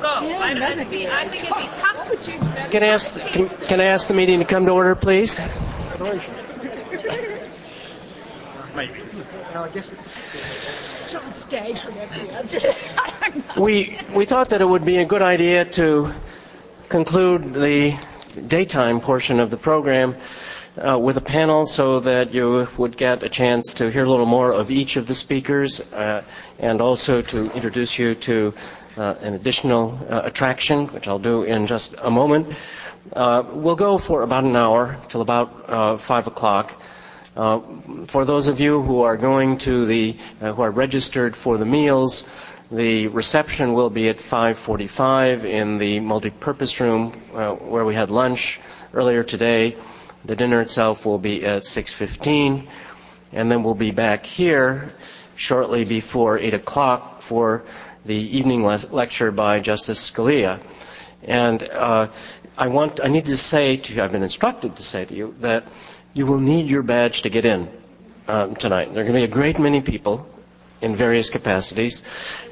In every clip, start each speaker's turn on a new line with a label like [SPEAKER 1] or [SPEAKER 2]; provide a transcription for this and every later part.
[SPEAKER 1] go. I, it'd be, I think it'd be tough.
[SPEAKER 2] Can I ask, can, can I ask the meeting to come to order, please?
[SPEAKER 3] Maybe. No, I guess.
[SPEAKER 4] John Staggs would have the answer.
[SPEAKER 2] We, we thought that it would be a good idea to conclude the daytime portion of the program uh, with a panel so that you would get a chance to hear a little more of each of the speakers uh, and also to introduce you to an additional uh, attraction, which I'll do in just a moment. Uh, we'll go for about an hour till about uh, 5 o'clock. Uh, for those of you who are going to the, uh, who are registered for the meals, the reception will be at 5:45 in the multi-purpose room uh, where we had lunch earlier today. The dinner itself will be at 6:15, and then we'll be back here shortly before 8 o'clock for the evening le- lecture by Justice Scalia. And uh, I want, I need to say to you, I've been instructed to say to you that you will need your badge to get in um, tonight. There are going to be a great many people in various capacities,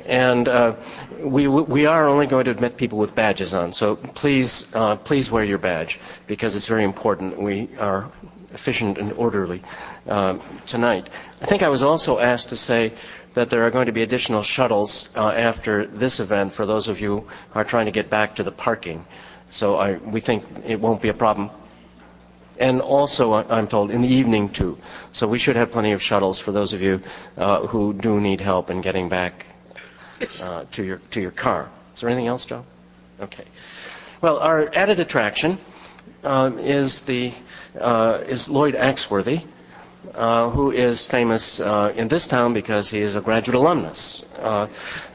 [SPEAKER 2] and uh, we we are only going to admit people with badges on. So please uh, please wear your badge because it's very important. We are efficient and orderly uh, tonight. I think I was also asked to say that there are going to be additional shuttles uh, after this event for those of you who are trying to get back to the parking. So I, we think it won't be a problem and also, I'm told, in the evening too. So we should have plenty of shuttles for those of you uh, who do need help in getting back uh, to your to your car. Is there anything else, Joe? Okay. Well, our added attraction um, is the uh, is Lloyd Axworthy uh, who is famous uh, in this town because he is a graduate alumnus uh,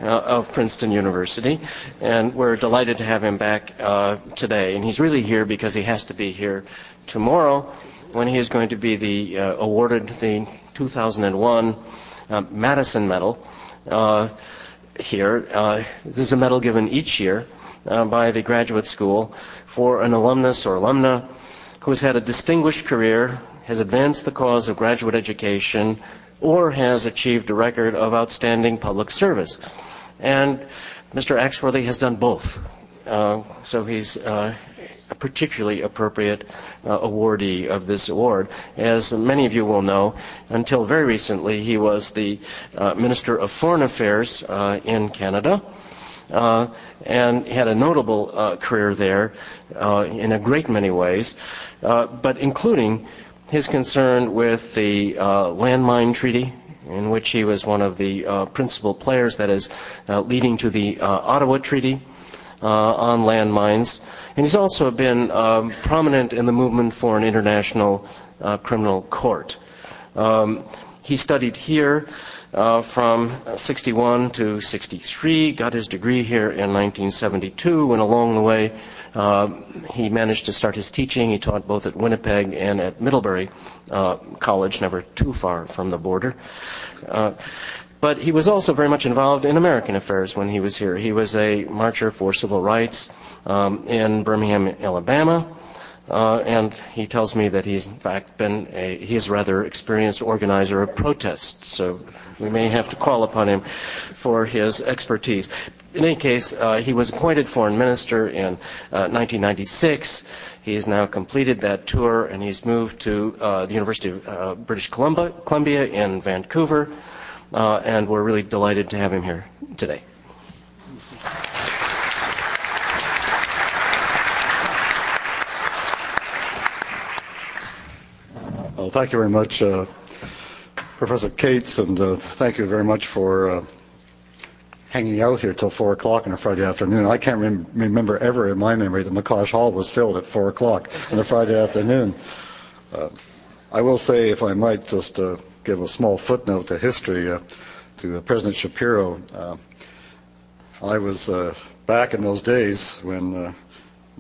[SPEAKER 2] uh of Princeton University, and we're delighted to have him back uh, today. And he's really here because he has to be here tomorrow when he is going to be the awarded the 2001 Madison Medal here. this is a medal given each year by the graduate school for an alumnus or alumna who has had a distinguished career has advanced the cause of graduate education, or has achieved a record of outstanding public service. And Mr. Axworthy has done both. Uh, so he's uh, a particularly appropriate uh, awardee of this award. As many of you will know, until very recently, he was the uh, Minister of Foreign Affairs uh, in Canada. Uh, and had a notable uh, career there uh, in a great many ways, but including his concern with the landmine treaty, in which he was one of the uh, principal players, that is, uh, leading to the uh, Ottawa Treaty on landmines. And he's also been um, prominent in the movement for an international criminal court. Um, he studied here uh, from 61 to 63, got his degree here in 1972, and along the way uh, he managed to start his teaching. He taught both at Winnipeg and at Middlebury uh, College, never too far from the border. Uh, but he was also very much involved in American affairs when he was here. He was a marcher for civil rights um, in Birmingham, Alabama. Uh, and he tells me that he's in fact been a he is rather experienced organizer of protests, so we may have to call upon him for his expertise. In any case, uh, he was appointed foreign minister in uh, 1996. He has now completed that tour and he's moved to uh, the University of uh, British Columbia, Columbia in Vancouver, uh, and we're really delighted to have him here today.
[SPEAKER 5] Well, thank you very much, uh, Professor Cates, and uh, thank you very much for uh, hanging out here till 4 o'clock on a Friday afternoon. I can't rem- remember ever in my memory that McCosh Hall was filled at 4 o'clock on a Friday afternoon. Uh, I will say, if I might, just uh, give a small footnote to history uh, to President Shapiro. I was back in those days when the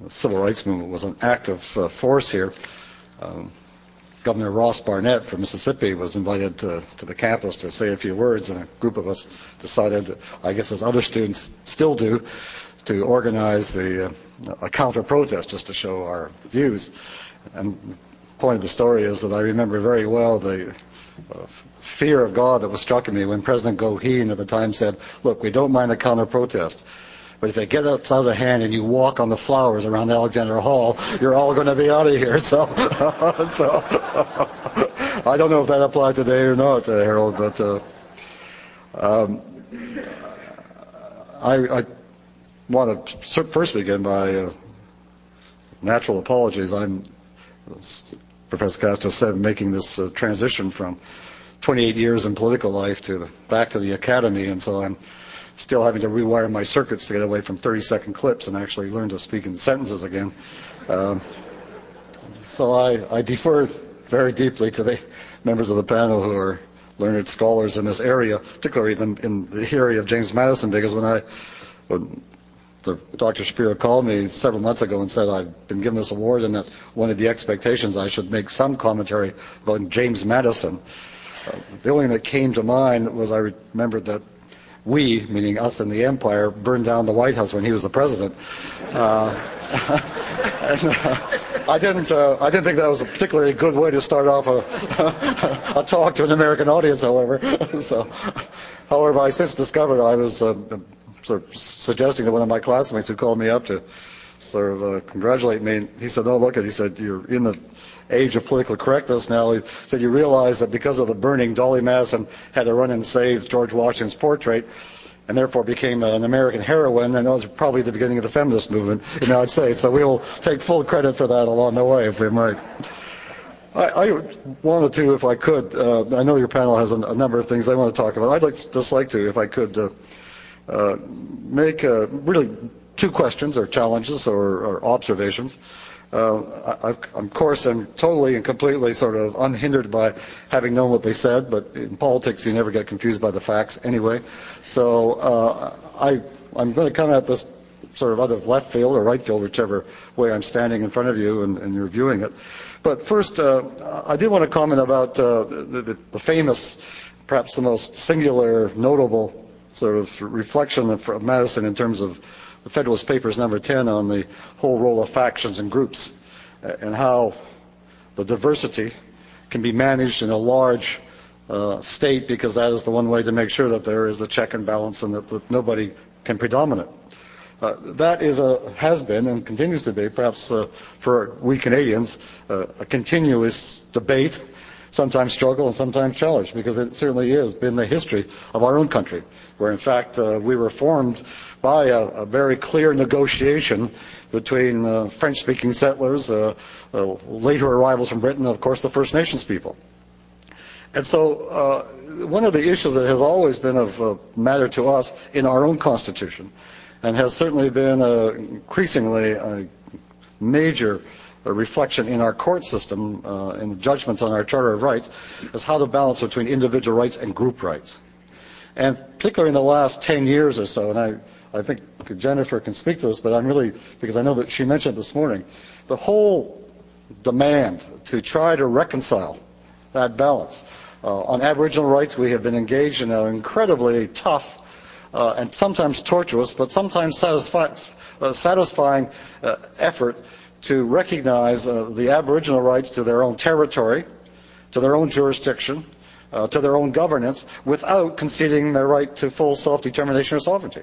[SPEAKER 5] civil rights movement was an active force here. Um, Governor Ross Barnett from Mississippi was invited to, to, the campus to say a few words, and a group of us decided, I guess as other students still do, to organize the, uh, a counter protest just to show our views. And the point of the story is that I remember very well the uh, fear of God that was struck in me when President Goheen at the time said, look, we don't mind a counter protest, but if it get outside of hand and you walk on the flowers around Alexander Hall, you're all going to be out of here. So, so I don't know if that applies today or not, uh, Harold, but uh, um, I, I want to first begin by uh, natural apologies. I'm, Professor Castro said, making this uh, transition from 28 years in political life to back to the academy, and so I'm still having to rewire my circuits to get away from 30-second clips and actually learn to speak in sentences again. Um, so I, I defer very deeply to the members of the panel who are learned scholars in this area, particularly in, in the area of James Madison, because when I when Dr. Shapiro called me several months ago and said I've been given this award and that one of the expectations I should make some commentary about James Madison. Uh, the only thing that came to mind was I remembered that we, meaning us and the empire, burned down the White House when he was the president. Uh, and, uh, I didn't. Uh, I didn't think that was a particularly good way to start off a, a talk to an American audience. However, so, however, I since discovered I was uh, sort of suggesting to one of my classmates who called me up to sort of uh, congratulate me. He said, "No, look at," he said, "You're in the age of political correctness now." He said, "You realize that because of the burning, Dolly Madison had to run and save George Washington's portrait." And therefore became an American heroine, and that was probably the beginning of the feminist movement in the United States. So we will take full credit for that along the way, if we might. I, I wanted to, if I could. Uh, I know your panel has a, a, number of things they want to talk about. I'd like, just like to, if I could, uh, uh, make uh, really two questions or challenges or, or observations. Uh, I, of course, I'm totally and completely sort of unhindered by having known what they said, but in politics you never get confused by the facts anyway. So uh, I, I'm going to come at this sort of out of left field or right field, whichever way I'm standing in front of you and, and you're viewing it. But first, uh, I did want to comment about uh, the, the, the famous, perhaps the most singular, notable sort of reflection of Madison in terms of the Federalist Papers number 10 on the whole role of factions and groups uh, and how the diversity can be managed in a large uh, state because that is the one way to make sure that there is a check and balance and that, that nobody can predominate. Uh, that is a, has been and continues to be, perhaps uh, for we Canadians, uh, a continuous debate, sometimes struggle and sometimes challenge, because it certainly has been the history of our own country where in fact uh, we were formed by a, a very clear negotiation between uh, French-speaking settlers, uh, uh later arrivals from Britain, of course the First Nations people. And so uh, one of the issues that has always been of uh, matter to us in our own Constitution, and has certainly been increasingly a major reflection in our court system, in the judgments on our Charter of Rights, is how to balance between individual rights and group rights. And particularly in the last 10 years or so, and I, I think Jennifer can speak to this, but I'm really, because I know that she mentioned this morning, the whole demand to try to reconcile that balance. Uh, on Aboriginal rights, we have been engaged in an incredibly tough uh, and sometimes tortuous, but sometimes satisfi- uh, satisfying uh, effort to recognize uh, the Aboriginal rights to their own territory, to their own jurisdiction, uh, to their own governance without conceding their right to full self-determination or sovereignty.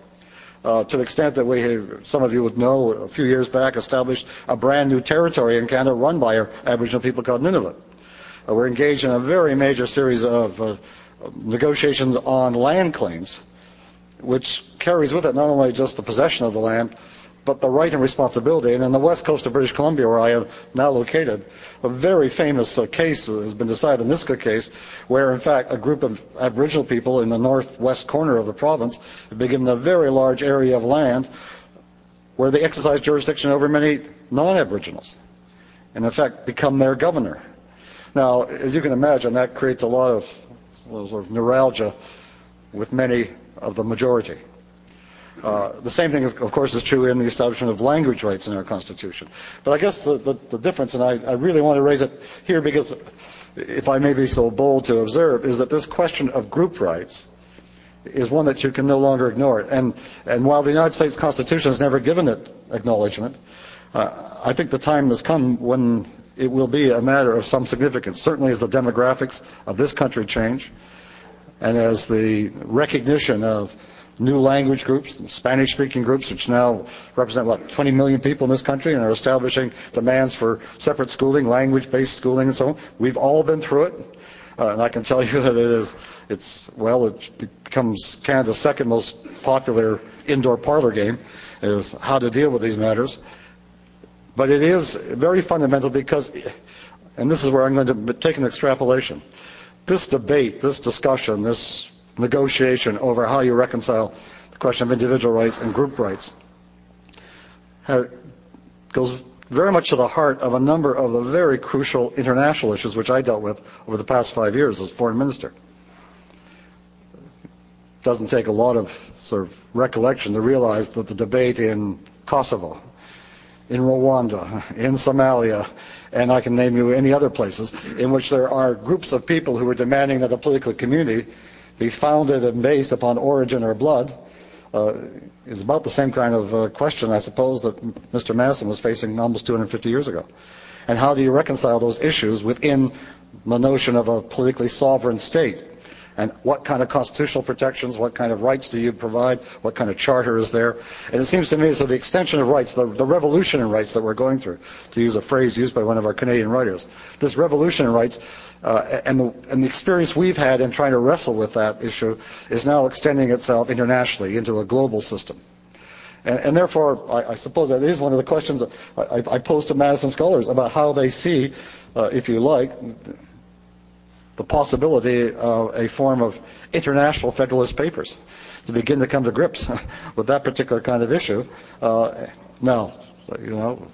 [SPEAKER 5] Uh, to the extent that we, have, some of you would know, a few years back established a brand new territory in Canada run by our Aboriginal people called Nunavut. Uh, we're engaged in a very major series of uh, negotiations on land claims, which carries with it not only just the possession of the land, but the right and responsibility. And in the west coast of British Columbia, where I am now located, a very famous uh, case has been decided, the Nisga'a case, where in fact a group of Aboriginal people in the northwest corner of the province have been given a very large area of land where they exercise jurisdiction over many non-Aboriginals, and in fact become their governor. Now, as you can imagine, that creates a lot of sort of neuralgia with many of the majority. Uh, the same thing, of, course, is true in the establishment of language rights in our Constitution. But I guess the, the, the difference, and I, I, really want to raise it here because, if I may be so bold to observe, is that this question of group rights is one that you can no longer ignore. And, and while the United States Constitution has never given it acknowledgement, uh, I think the time has come when it will be a matter of some significance, certainly as the demographics of this country change and as the recognition of new language groups, Spanish-speaking groups, which now represent, what, 20 million people in this country and are establishing demands for separate schooling, language-based schooling and so on. We've all been through it. Uh, and I can tell you that it is, it's, well, it becomes Canada's second most popular indoor parlor game, is how to deal with these matters. But it is very fundamental because, and this is where I'm going to take an extrapolation. This debate, this discussion, this negotiation over how you reconcile the question of individual rights and group rights goes very much to the heart of a number of the very crucial international issues which I dealt with over the past five years as foreign minister. It doesn't take a lot of sort of recollection to realize that the debate in Kosovo, in Rwanda, in Somalia, and I can name you any other places in which there are groups of people who are demanding that the political community be founded and based upon origin or blood uh, is about the same kind of uh, question, I suppose, that Mr. Madison was facing almost 250 years ago. And how do you reconcile those issues within the notion of a politically sovereign state? And what kind of constitutional protections, what kind of rights do you provide, what kind of charter is there? And it seems to me, so the extension of rights, the, the revolution in rights that we're going through, to use a phrase used by one of our Canadian writers, this revolution in rights uh, and, the, and the experience we've had in trying to wrestle with that issue is now extending itself internationally into a global system. And, and therefore, I, I, suppose that is one of the questions I, I pose to Madison scholars about how they see, uh, if you like, the possibility of a form of international federalist papers to begin to come to grips with that particular kind of issue. Uh, now, you know,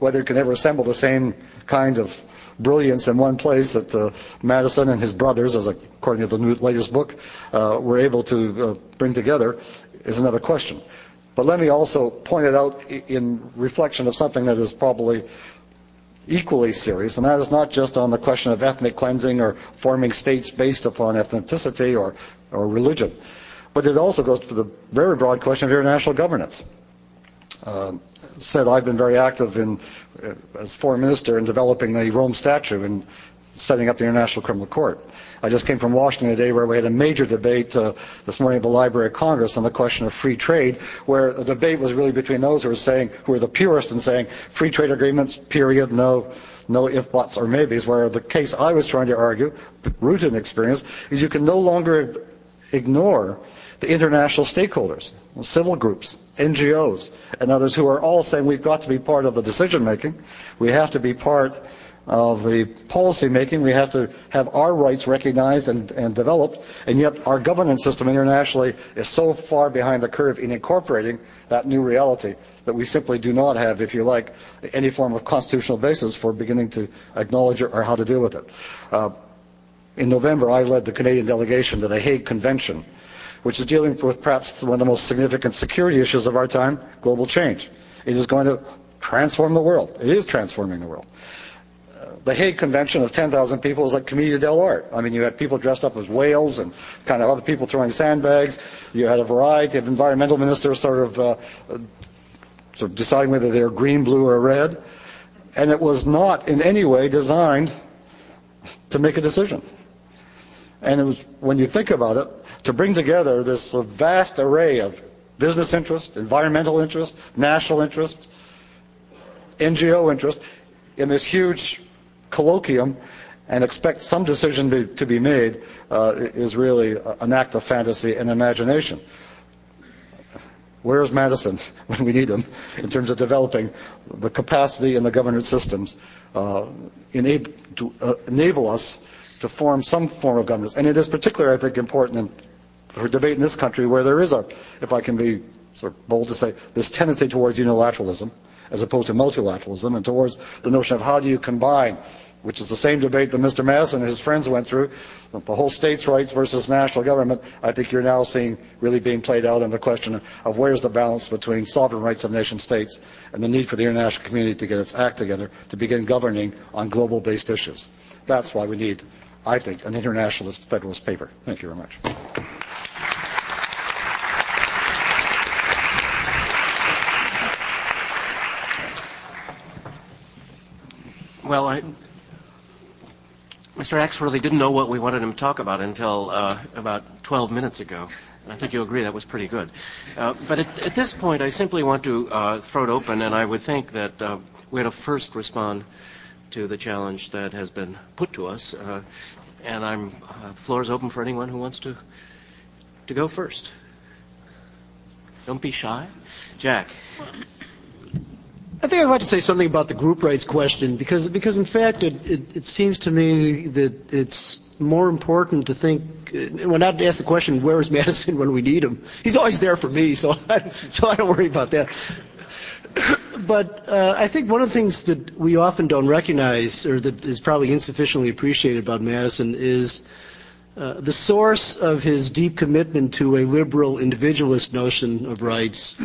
[SPEAKER 5] whether it can ever assemble the same kind of brilliance in one place that uh, Madison and his brothers, as according to the new, latest book, uh, were able to uh, bring together is another question. But let me also point it out in reflection of something that is probably equally serious, and that is not just on the question of ethnic cleansing or forming states based upon ethnicity or, or religion, but it also goes to the very broad question of international governance. Um, said I've been very active in, uh, as foreign minister in developing the Rome Statute and setting up the International Criminal Court. I just came from Washington today where we had a major debate uh, this morning at the Library of Congress on the question of free trade, where the debate was really between those who were saying, who were the purists and saying free trade agreements, period, no, no if, buts, or maybes, where the case I was trying to argue, rooted in experience, is you can no longer ignore the international stakeholders, civil groups, NGOs, and others who are all saying we've got to be part of the decision making. We have to be part of the policy making. We have to have our rights recognized and, and, developed, and yet our governance system internationally is so far behind the curve in incorporating that new reality that we simply do not have, if you like, any form of constitutional basis for beginning to acknowledge or how to deal with it. Uh, in November, I led the Canadian delegation to the Hague Convention, which is dealing with perhaps one of the most significant security issues of our time, global change. It is going to transform the world. It is transforming the world the Hague Convention of 10,000 people was like Commedia dell'arte. I mean, you had people dressed up as whales and kind of other people throwing sandbags. You had a variety of environmental ministers sort of, uh, sort of deciding whether they were green, blue, or red. And it was not in any way designed to make a decision. And it was, when you think about it, to bring together this vast array of business interests, environmental interests, national interests, NGO interests, in this huge colloquium and expect some decision be, to be made uh, is really an act of fantasy and imagination. Where's Madison when we need him in terms of developing the capacity and the governance systems uh, to uh, enable us to form some form of governance? And it is particularly, I think, important in, for debate in this country where there is a, if I can be sort of bold to say, this tendency towards unilateralism as opposed to multilateralism and towards the notion of how do you combine which is the same debate that Mr. Madison and his friends went through, the whole states' rights versus national government, I think you're now seeing really being played out in the question of where's the balance between sovereign rights of nation states and the need for the international community to get its act together to begin governing on global-based issues. That's why we need, I think, an internationalist federalist paper. Thank you very much.
[SPEAKER 2] Well, I, Mr. Axworthy didn't know what we wanted him to talk about until uh, about 12 minutes ago. I think you'll agree that was pretty good. Uh, but at, at, this point, I simply want to uh, throw it open, and I would think that uh, we ought to first respond to the challenge that has been put to us. Uh, and I'm uh, floor is open for anyone who wants to to go first. Don't be shy, Jack.
[SPEAKER 6] I think I'd like to say something about the group rights question because because in fact it, it, it seems to me that it's more important to think when I ask the question where is Madison when we need him? He's always there for me so I, so I don't worry about that. But uh, I think one of the things that we often don't recognize or that is probably insufficiently appreciated about Madison is uh, the source of his deep commitment to a liberal individualist notion of rights,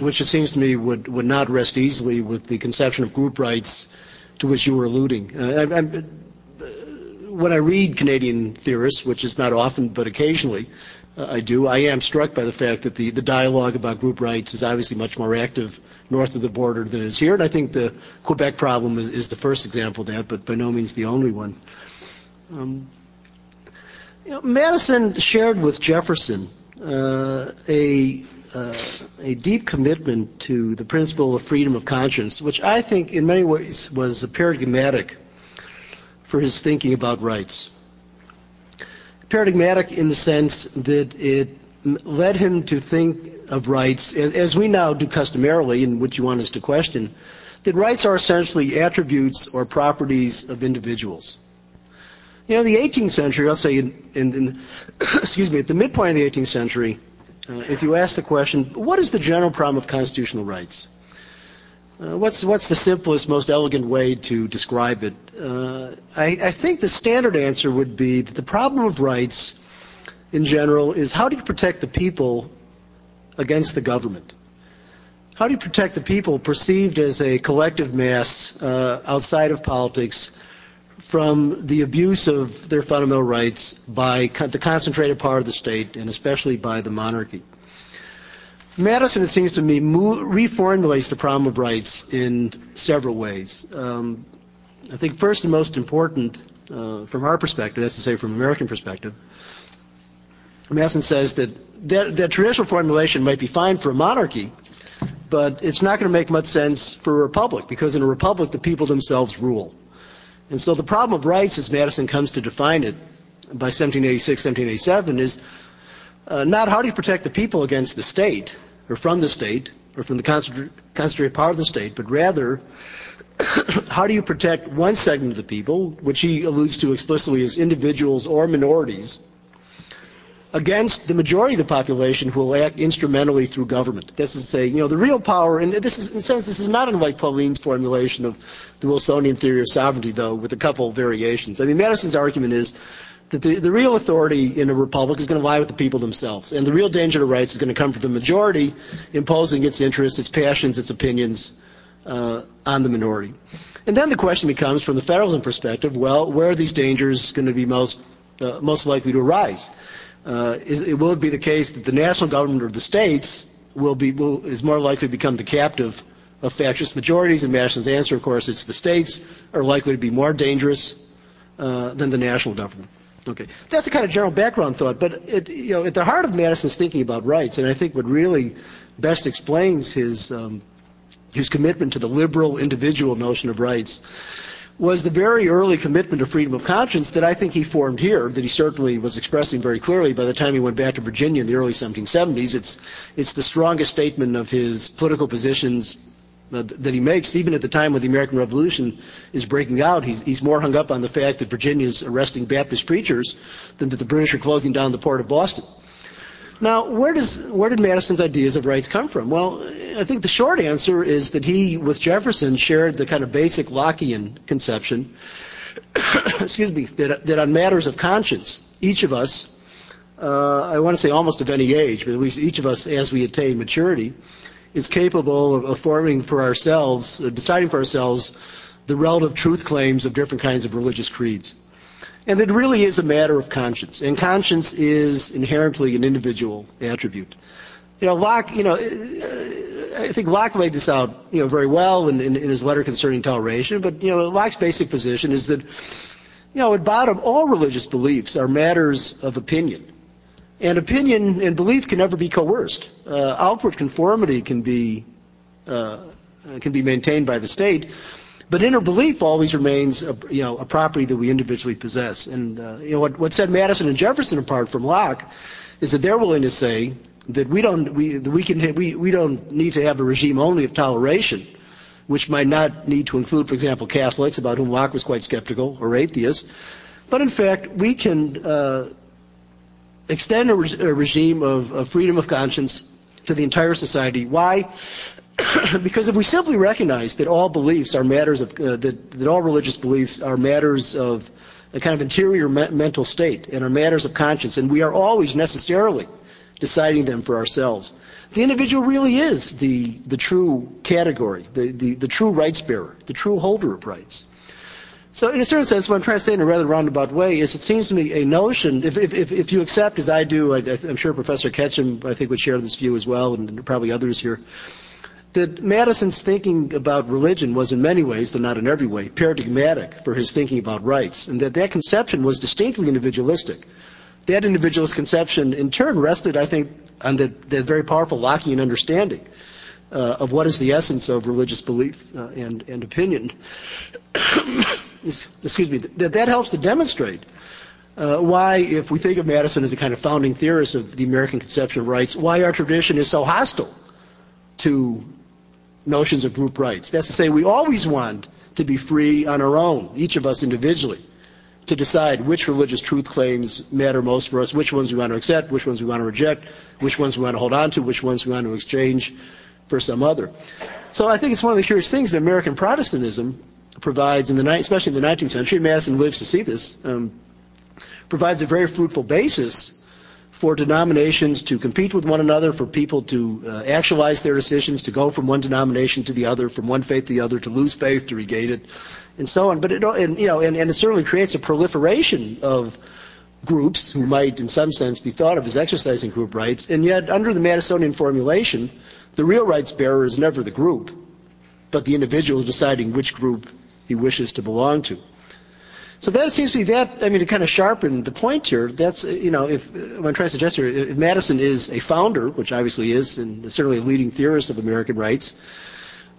[SPEAKER 6] which it seems to me would, would not rest easily with the conception of group rights to which you were alluding. Uh, I, I, when I read Canadian theorists, which is not often but occasionally uh, I do, I am struck by the fact that the, the dialogue about group rights is obviously much more active north of the border than it is here. And I think the Quebec problem is, is the first example of that, but by no means the only one. Um, you know, Madison shared with Jefferson uh, a uh, a deep commitment to the principle of freedom of conscience, which I think in many ways was paradigmatic for his thinking about rights. Paradigmatic in the sense that it led him to think of rights, as, as we now do customarily, and what you want us to question, that rights are essentially attributes or properties of individuals. You know, the 18th century, I'll say, in, in, in excuse me, at the midpoint of the 18th century, uh, if you ask the question, what is the general problem of constitutional rights? Uh, what's what's the simplest, most elegant way to describe it? Uh, I, I, think the standard answer would be that the problem of rights, in general, is how do you protect the people against the government? How do you protect the people perceived as a collective mass uh, outside of politics from the abuse of their fundamental rights by the concentrated power of the state and especially by the monarchy. Madison, it seems to me, reformulates the problem of rights in several ways. Um, I think first and most important, uh, from our perspective, that's to say from an American perspective, Madison says that, that that traditional formulation might be fine for a monarchy, but it's not going to make much sense for a republic because in a republic the people themselves rule. And so the problem of rights, as Madison comes to define it by 1786, 1787, is uh, not how do you protect the people against the state, or from the state, or from the concentrated power of the state, but rather how do you protect one segment of the people, which he alludes to explicitly as individuals or minorities, against the majority of the population who will act instrumentally through government. This is say, you know, the real power, and this is, in a sense, this is not unlike Pauline's formulation of the Wilsonian theory of sovereignty, though, with a couple of variations. I mean, Madison's argument is that the, the real authority in a republic is going to lie with the people themselves, and the real danger to rights is going to come from the majority imposing its interests, its passions, its opinions uh, on the minority. And then the question becomes, from the federalism perspective, well, where are these dangers going to be most uh, most likely to arise? Uh, is, it will it be the case that the national government or the states will be will, is more likely to become the captive of factious majorities? And Madison's answer, of course, is the states are likely to be more dangerous uh, than the national government. Okay, that's a kind of general background thought, but it, you know, at the heart of Madison's thinking about rights, and I think what really best explains his um, his commitment to the liberal individual notion of rights was the very early commitment to freedom of conscience that I think he formed here, that he certainly was expressing very clearly by the time he went back to Virginia in the early 1770s. It's, it's the strongest statement of his political positions uh, that he makes, even at the time when the American Revolution is breaking out. He's, he's more hung up on the fact that Virginia is arresting Baptist preachers than that the British are closing down the port of Boston. Now, where does where did Madison's ideas of rights come from? Well, I think the short answer is that he, with Jefferson, shared the kind of basic Lockean conception. excuse me, that, that on matters of conscience, each of us, uh, I want to say almost of any age, but at least each of us, as we attain maturity, is capable of, of forming for ourselves, uh, deciding for ourselves, the relative truth claims of different kinds of religious creeds. And it really is a matter of conscience. And conscience is inherently an individual attribute. You know, Locke, you know, I think Locke laid this out, you know, very well in, in, in his letter concerning toleration, but, you know, Locke's basic position is that, you know, at bottom, all religious beliefs are matters of opinion. And opinion and belief can never be coerced. Uh, outward conformity can be uh, can be maintained by the state, but inner belief always remains, a, you know, a property that we individually possess. And uh, you know what, what set Madison and Jefferson apart from Locke is that they're willing to say that we don't we we can we, we don't need to have a regime only of toleration, which might not need to include, for example, Catholics, about whom Locke was quite skeptical, or atheists, but in fact we can uh, extend a, re- a regime of, of freedom of conscience to the entire society. Why? because if we simply recognize that all beliefs are matters of uh, that, that all religious beliefs are matters of a kind of interior me- mental state and are matters of conscience, and we are always necessarily deciding them for ourselves. The individual really is the, the true category, the, the, the true rights bearer, the true holder of rights. So in a certain sense, what I'm trying to say in a rather roundabout way is it seems to me a notion, if, if, if you accept as I do, I, I'm sure Professor Ketcham, I think, would share this view as well, and probably others here, that Madison's thinking about religion was in many ways, though not in every way, paradigmatic for his thinking about rights, and that that conception was distinctly individualistic. That individualist conception, in turn, rested, I think, on the, the very powerful Lockean understanding uh, of what is the essence of religious belief uh, and, and opinion. Excuse me. That, that helps to demonstrate uh, why, if we think of Madison as a kind of founding theorist of the American conception of rights, why our tradition is so hostile to notions of group rights. That's to say, we always want to be free on our own, each of us individually, to decide which religious truth claims matter most for us, which ones we want to accept, which ones we want to reject, which ones we want to hold on to, which ones we want to exchange for some other. So I think it's one of the curious things that American Protestantism provides, in the especially in the 19th century, Madison lives to see this, um, provides a very fruitful basis for denominations to compete with one another, for people to uh, actualize their decisions, to go from one denomination to the other, from one faith to the other, to lose faith, to regain it, and so on. But it, and, you know, and, and it certainly creates a proliferation of groups who might, in some sense, be thought of as exercising group rights. And yet, under the Madisonian formulation, the real rights bearer is never the group, but the individual deciding which group he wishes to belong to. So that seems to be that. I mean, to kind of sharpen the point here, that's you know, if what I'm trying to suggest here, if Madison is a founder, which obviously is, and certainly a leading theorist of American rights,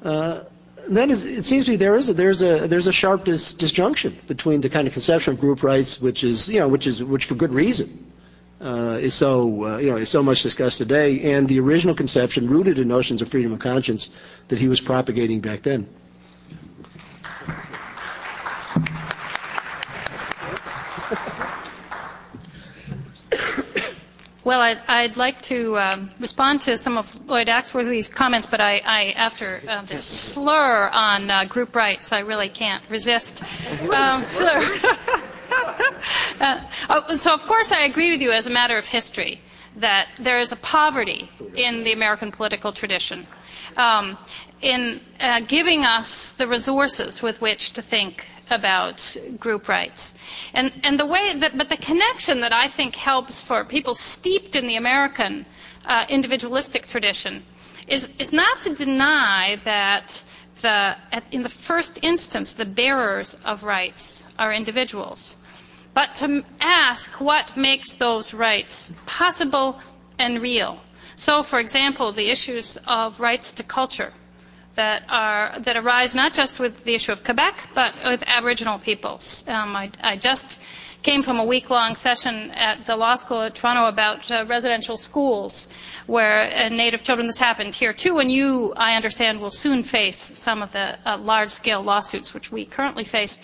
[SPEAKER 6] uh, then it seems to me there is a, there's a there's a sharp dis- disjunction between the kind of conception of group rights, which is you know, which is which for good reason. Uh, is so uh, you know is so much discussed today, and the original conception rooted in notions of freedom of conscience that he was propagating back then.
[SPEAKER 1] Well, I'd, I'd like to um, respond to some of Lloyd Axworthy's comments, but I, I after uh, this slur on uh, group rights, I really can't resist. Um, uh, oh, so, of course, I agree with you as a matter of history that there is a poverty in the American political tradition. Um, in uh, giving us the resources with which to think about group rights. And, and the way that, but the connection that I think helps for people steeped in the American uh, individualistic tradition is, is not to deny that the, at, in the first instance, the bearers of rights are individuals, but to ask what makes those rights possible and real. So, for example, the issues of rights to culture that are that arise not just with the issue of Quebec, but with Aboriginal peoples. Um, I, I, just came from a week-long session at the law school at Toronto about uh, residential schools, where uh, Native children. This happened here too, and you, I understand, will soon face some of the uh, large-scale lawsuits which we currently face.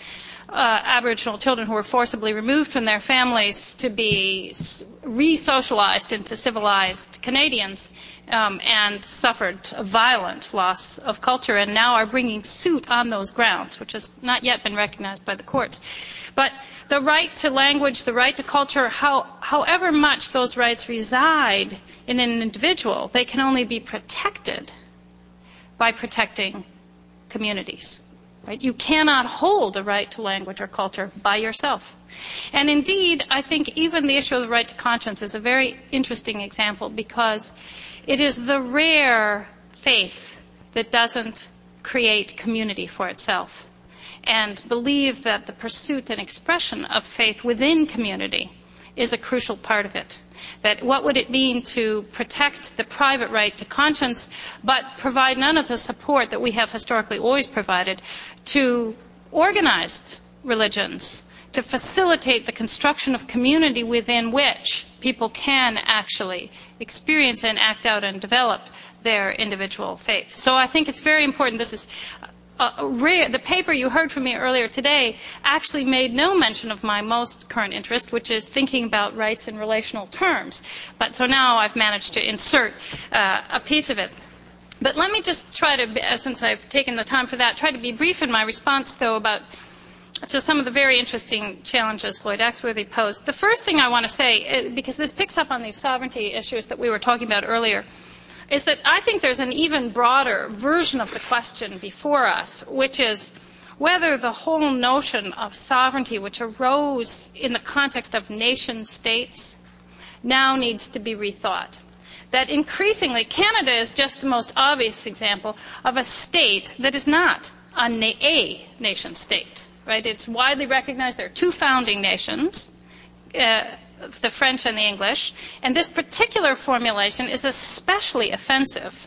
[SPEAKER 1] Uh, Aboriginal children who were forcibly removed from their families to be re-socialized into civilized Canadians um, and suffered a violent loss of culture and now are bringing suit on those grounds, which has not yet been recognized by the courts. But the right to language, the right to culture, how, however much those rights reside in an individual, they can only be protected by protecting communities. Right? You cannot hold a right to language or culture by yourself. And indeed, I think even the issue of the right to conscience is a very interesting example because it is the rare faith that doesn't create community for itself and believe that the pursuit and expression of faith within community is a crucial part of it. That what would it mean to protect the private right to conscience, but provide none of the support that we have historically always provided to organized religions, to facilitate the construction of community within which people can actually experience and act out and develop their individual faith. So I think it's very important. This is uh, rare. The paper you heard from me earlier today actually made no mention of my most current interest, which is thinking about rights in relational terms. But so now I've managed to insert uh, a piece of it. But let me just try to, since I've taken the time for that, try to be brief in my response, though, about to some of the very interesting challenges Lloyd Axworthy posed. The first thing I want to say, uh, because this picks up on these sovereignty issues that we were talking about earlier, is that I think there's an even broader version of the question before us, which is whether the whole notion of sovereignty, which arose in the context of nation states, now needs to be rethought. That increasingly, Canada is just the most obvious example of a state that is not a, na- a nation state right? It's widely recognized there are two founding nations, uh, the French and the English, and this particular formulation is especially offensive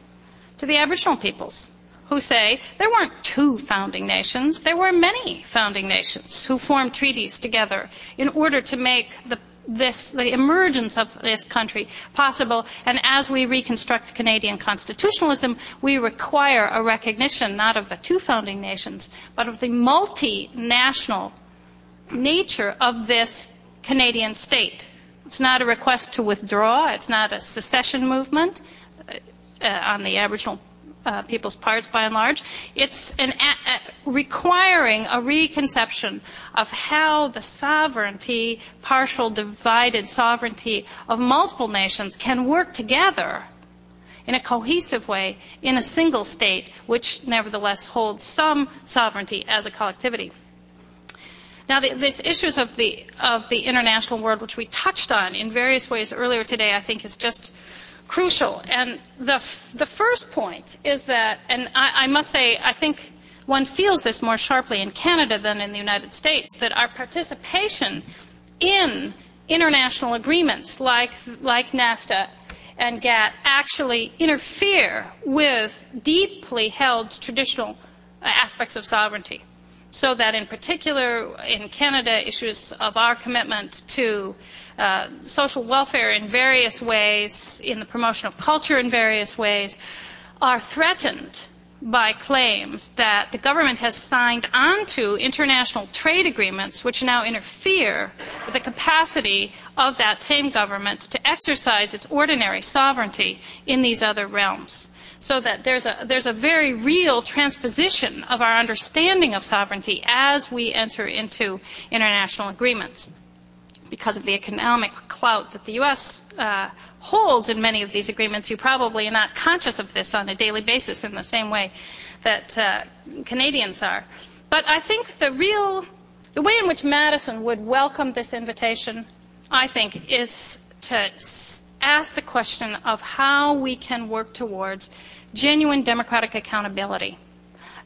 [SPEAKER 1] to the Aboriginal peoples who say there weren't two founding nations, there were many founding nations who formed treaties together in order to make the this, the emergence of this country possible. And as we reconstruct Canadian constitutionalism, we require a recognition not of the two founding nations, but of the multinational nature of this Canadian state. It's not a request to withdraw. It's not a secession movement uh, on the Aboriginal uh, people's parts by and large. It's an, a, requiring a reconception of how the sovereignty, partial divided sovereignty of multiple nations can work together in a cohesive way in a single state, which nevertheless holds some sovereignty as a collectivity. Now, the, these issues of the of the international world, which we touched on in various ways earlier today, I think is just crucial. And the, the first point is that, and I, I must say, I think one feels this more sharply in Canada than in the United States, that our participation in international agreements like, like NAFTA and GATT actually interfere with deeply held traditional aspects of sovereignty so that in particular in Canada, issues of our commitment to uh, Uh, social welfare in various ways, in the promotion of culture in various ways, are threatened by claims that the government has signed onto international trade agreements which now interfere with the capacity of that same government to exercise its ordinary sovereignty in these other realms. So that there's a, there's a very real transposition of our understanding of sovereignty as we enter into international agreements because of the economic clout that the U.S. Uh, holds in many of these agreements. You probably are not conscious of this on a daily basis in the same way that uh, Canadians are. But I think the real, the way in which Madison would welcome this invitation, I think, is to ask the question of how we can work towards genuine democratic accountability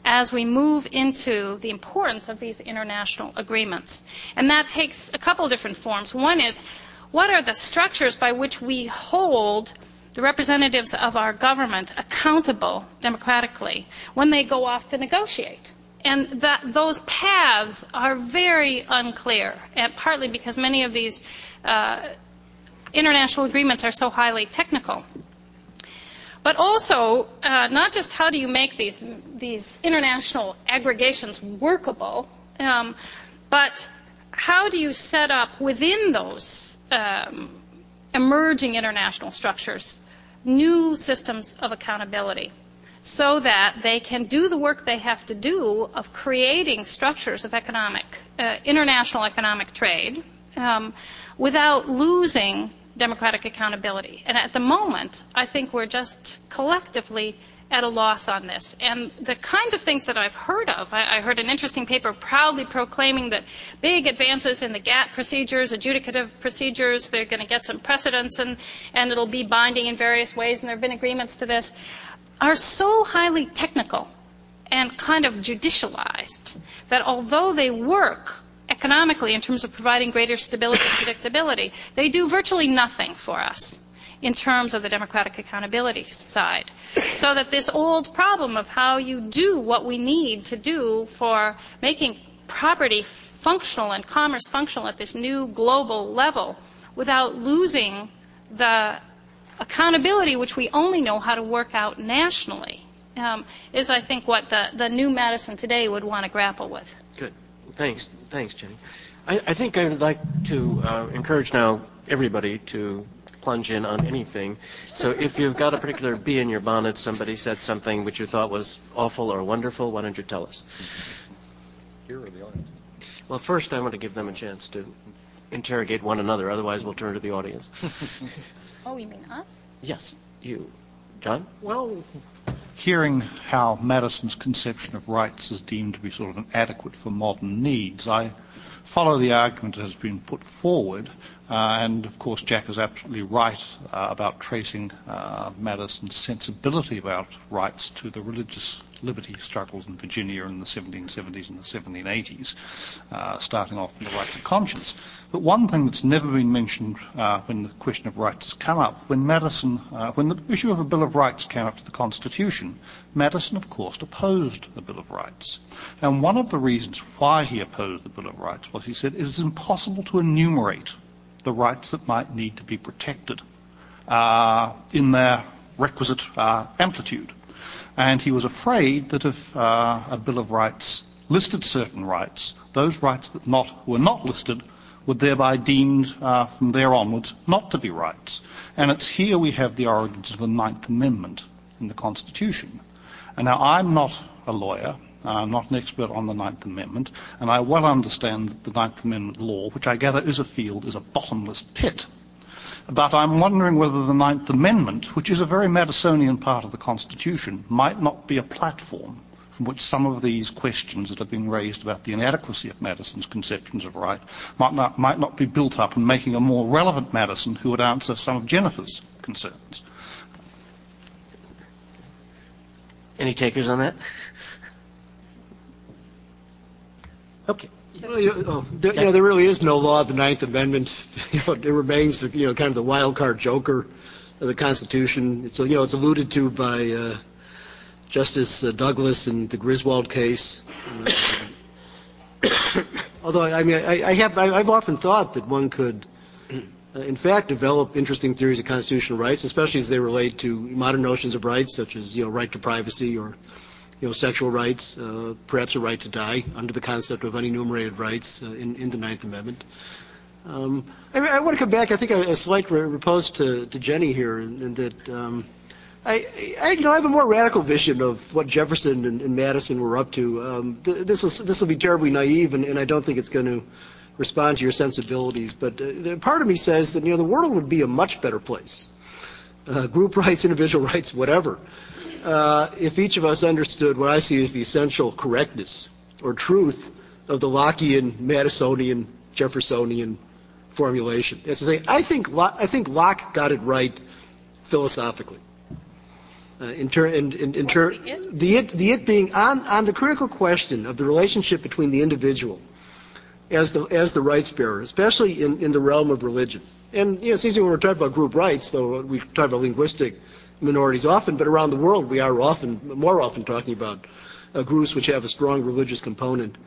[SPEAKER 1] as we move into the importance of these international agreements. And that takes a couple different forms. One is what are the structures by which we hold the representatives of our government accountable democratically when they go off to negotiate? And that those paths are very unclear, and partly because many of these uh, international agreements are so highly technical. But also, uh, not just how do you make these, these international aggregations workable, um, but how do you set up within those um, emerging international structures new systems of accountability so that they can do the work they have to do of creating structures of economic, uh, international economic trade um, without losing democratic accountability. And at the moment, I think we're just collectively at a loss on this. And the kinds of things that I've heard of, I, I, heard an interesting paper proudly proclaiming that big advances in the GATT procedures, adjudicative procedures, they're going to get some precedents and, and it'll be binding in various ways, and there have been agreements to this, are so highly technical and kind of judicialized that although they work economically in terms of providing greater stability and predictability, they do virtually nothing for us in terms of the democratic accountability side. So that this old problem of how you do what we need to do for making property functional and commerce functional at this new global level without losing the accountability which we only know how to work out nationally um, is, I think, what the, the new Madison today would want to grapple with.
[SPEAKER 2] Good. Thanks. Thanks, Jenny. I, I think I would like to uh, encourage now everybody to plunge in on anything. So if you've got a particular bee in your bonnet, somebody said something which you thought was awful or wonderful, why don't you tell us?
[SPEAKER 5] Here or the audience?
[SPEAKER 2] Well, first I want to give them a chance to interrogate one another, otherwise we'll turn to the audience.
[SPEAKER 1] Oh, you mean us?
[SPEAKER 2] yes, you. John?
[SPEAKER 3] Well,
[SPEAKER 7] hearing how Madison's conception of rights is deemed to be sort of an adequate for modern needs, I follow the argument that has been put forward uh, and of course, Jack is absolutely right uh, about tracing uh, Madison's sensibility about rights to the religious liberty struggles in Virginia in the 1770s and the 1780s, uh, starting off with the rights of conscience. But one thing that's never been mentioned when the question of rights has come up, when Madison, when the issue of a Bill of Rights came up to the Constitution, Madison, of course, opposed the Bill of Rights. And one of the reasons why he opposed the Bill of Rights was he said it is impossible to enumerate the rights that might need to be protected uh, in their requisite uh, amplitude. And he was afraid that if uh, a Bill of Rights listed certain rights, those rights that not, were not listed were thereby deemed uh, from there onwards not to be rights. And it's here we have the origins of the Ninth Amendment in the Constitution. Now I'm not a lawyer, I'm not an expert on the Ninth Amendment, and I well understand that the Ninth Amendment law, which I gather is a field, is a bottomless pit. But I'm wondering whether the Ninth Amendment, which is a very Madisonian part of the Constitution, might not be a platform from which some of these questions that have been raised about the inadequacy of Madison's conceptions of right might not, might not be built up and making a more relevant Madison who would answer some of Jennifer's concerns.
[SPEAKER 2] Any takers on that? Okay.
[SPEAKER 6] Well, you, know, oh, there, you know, there really is no law of the Ninth Amendment. You know, it remains, the, you know, kind of the wild card joker of the Constitution. It's, you know, it's alluded to by uh, Justice uh, Douglas in the Griswold case. Although, I mean, I, I have, I, I've often thought that one could, in fact, develop interesting theories of constitutional rights, especially as they relate to modern notions of rights, such as, you know, right to privacy or you know, sexual rights, uh, perhaps a right to die under the concept of unenumerated rights uh, in, in the Ninth Amendment. Um, I, I, want to come back. I think a, a slight repose to, to Jenny here, and, that um, I, I, you know, I have a more radical vision of what Jefferson and, and Madison were up to. Um, th- this will this will be terribly naive, and, and I don't think it's going to respond to your sensibilities. But uh, part of me says that you know the world would be a much better place. Uh, group rights, individual rights, whatever, uh, if each of us understood what I see as the essential correctness or truth of the Lockean, Madisonian, Jeffersonian formulation. As to say, I think, I think Locke got it right philosophically. Uh, in ter- in, in, in ter- the, it, the it being on, on the critical question of the relationship between the individual as the, as the rights bearer, especially in, in the realm of religion. And, you know, it seems to me when we're talking about group rights, though we talk about linguistic minorities often, but around the world we are often, more often talking about uh, groups which have a strong religious component.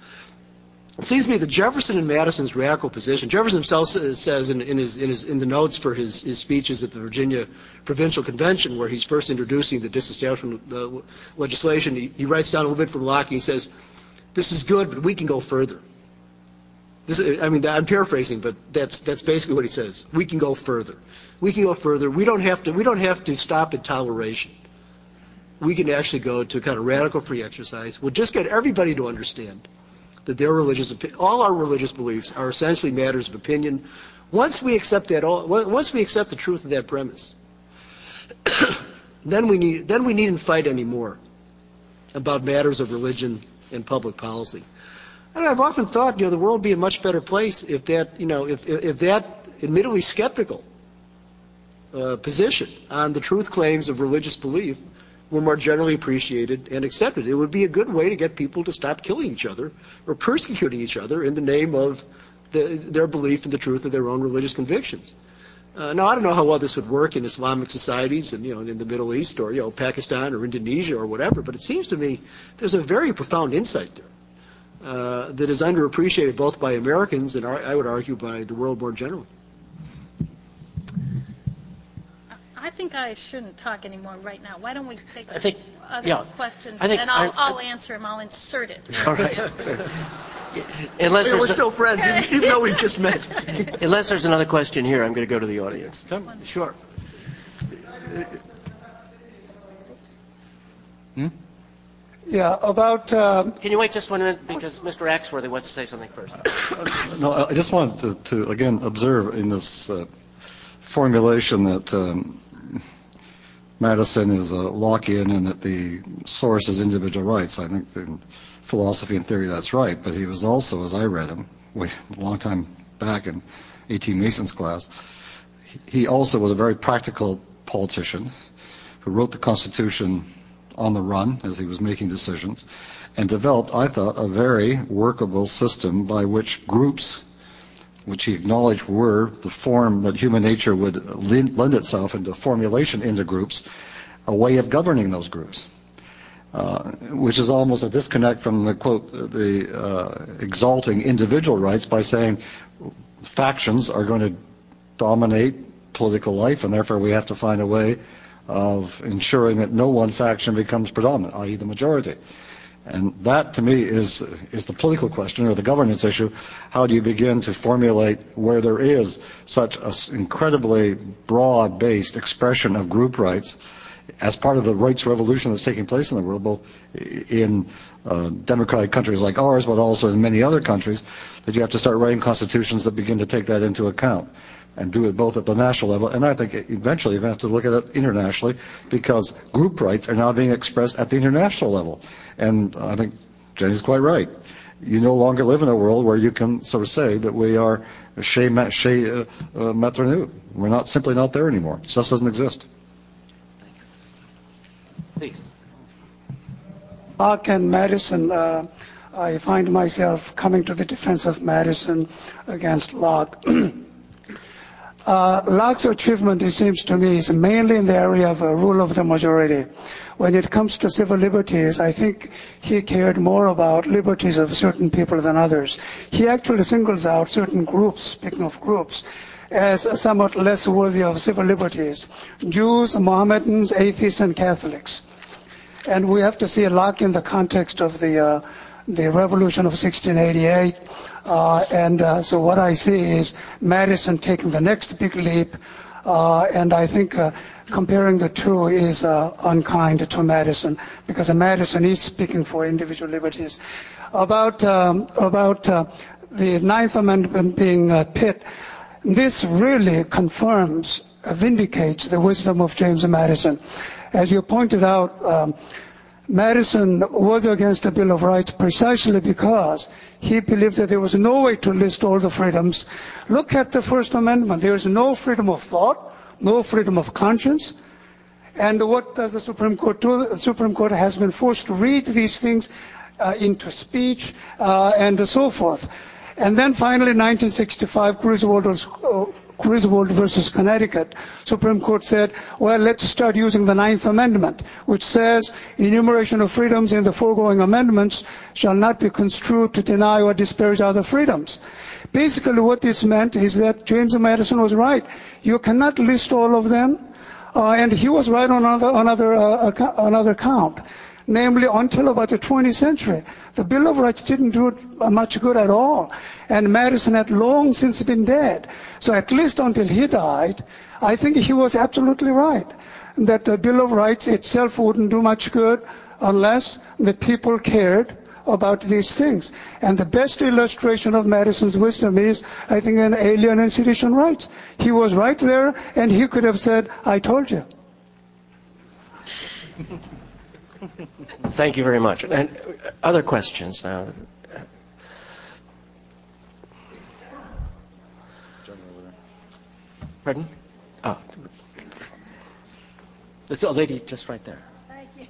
[SPEAKER 6] It seems to me that Jefferson and Madison's radical position, Jefferson himself says in, in, his, in, his, in the notes for his, his, speeches at the Virginia Provincial Convention, where he's first introducing the disestablishment uh, legislation, he, he, writes down a little bit from Locke and he says, this is good, but we can go further. This, I mean, I'm paraphrasing, but that's, that's basically what he says. We can go further we can go further. We don't have to, we don't have to stop at toleration. We can actually go to kind of radical free exercise. We'll just get everybody to understand that their religious, all our religious beliefs are essentially matters of opinion. Once we accept that, all, once we accept the truth of that premise, then we need, then we needn't fight anymore about matters of religion and public policy. And I've often thought, you know, the world would be a much better place if that, you know, if, if that admittedly skeptical uh, position on the truth claims of religious belief were more generally appreciated and accepted. It would be a good way to get people to stop killing each other or persecuting each other in the name of the, their belief in the truth of their own religious convictions. Uh, now, I don't know how well this would work in Islamic societies and, you know, in the Middle East or, you know, Pakistan or Indonesia or whatever, but it seems to me there's a very profound insight there. Uh, that is underappreciated both by Americans and I would argue by the world more generally.
[SPEAKER 1] I think I shouldn't talk anymore right now. Why don't we take
[SPEAKER 2] I think-
[SPEAKER 1] other
[SPEAKER 2] yeah.
[SPEAKER 1] questions,
[SPEAKER 2] I think
[SPEAKER 1] and I'll,
[SPEAKER 2] I-
[SPEAKER 1] I'll answer them, I'll insert it.
[SPEAKER 2] All right. Unless
[SPEAKER 6] We're
[SPEAKER 2] there's,
[SPEAKER 6] still friends, even though we just met.
[SPEAKER 2] unless there's another question here, I'm going to go to the audience. Come, Sure.
[SPEAKER 8] Yeah, about, uh,
[SPEAKER 2] Can you wait just one minute, because Mr. Axworthy wants to say something first.
[SPEAKER 5] No, I just wanted to, to again, observe in this uh, formulation that um, Madison is a Lockean and that the source is individual rights. I think in philosophy and theory that's right, but he was also, as I read him, way, a long time back in 18 Mason's class, he also was a very practical politician who wrote the Constitution on the run as he was making decisions and developed, I thought, a very workable system by which groups, which he acknowledged were the form that human nature would lend itself into formulation into groups, a way of governing those groups. Uh, which is almost a disconnect from the quote, the uh, exalting individual rights by saying factions are going to dominate political life, and therefore we have to find a way of ensuring that no one faction becomes predominant, i.e. the majority. And that, to me, is, is the political question or the governance issue. How do you begin to formulate where there is such an incredibly broad-based expression of group rights as part of the rights revolution that's taking place in the world, both in uh, democratic countries like ours, but also in many other countries, that you have to start writing constitutions that begin to take that into account and do it both at the national level, and I think eventually you have to look at it internationally, because group rights are now being expressed at the international level. And I think Jenny's quite right. You no longer live in a world where you can sort of say that we are chez, ma- chez uh, uh, Maitre nous. We're not simply not there anymore. It just doesn't exist.
[SPEAKER 2] Please.
[SPEAKER 8] Locke and Madison, uh, I find myself coming to the defense of Madison against Locke. uh, Locke's achievement, it seems to me, is mainly in the area of uh, rule of the majority. When it comes to civil liberties, I think he cared more about liberties of certain people than others. He actually singles out certain groups, speaking of groups, as somewhat less worthy of civil liberties. Jews, Mohammedans, atheists, and Catholics. And we have to see Locke in the context of the, uh, the revolution of 1688. Uh, and uh, so what I see is Madison taking the next big leap. Uh, and I think uh, comparing the two is uh, unkind to Madison because Madison is speaking for individual liberties. About, um, about the Ninth Amendment being uh, pit, this really confirms, vindicates the wisdom of James Madison. As you pointed out, um, Madison was against the Bill of Rights precisely because he believed that there was no way to list all the freedoms. Look at the First Amendment. There is no freedom of thought, no freedom of conscience. And what does the Supreme Court do? The Supreme Court has been forced to read these things uh, into speech uh, and so forth. And then finally, 1965, Griswold, was, uh, Griswold versus Connecticut, Supreme Court said, well, let's start using the Ninth Amendment, which says enumeration of freedoms in the foregoing amendments shall not be construed to deny or disparage other freedoms. Basically, what this meant is that James Madison was right. You cannot list all of them, uh, and he was right on another, another, uh, another count namely until about the 20th century. The Bill of Rights didn't do much good at all, and Madison had long since been dead. So at least until he died, I think he was absolutely right that the Bill of Rights itself wouldn't do much good unless the people cared about these things. And the best illustration of Madison's wisdom is, I think, in Alien and Sedition Rights. He was right there, and he could have said, I told you.
[SPEAKER 2] Thank you very much. And other questions now? Pardon? Oh. There's a lady just right there.
[SPEAKER 4] Thank you.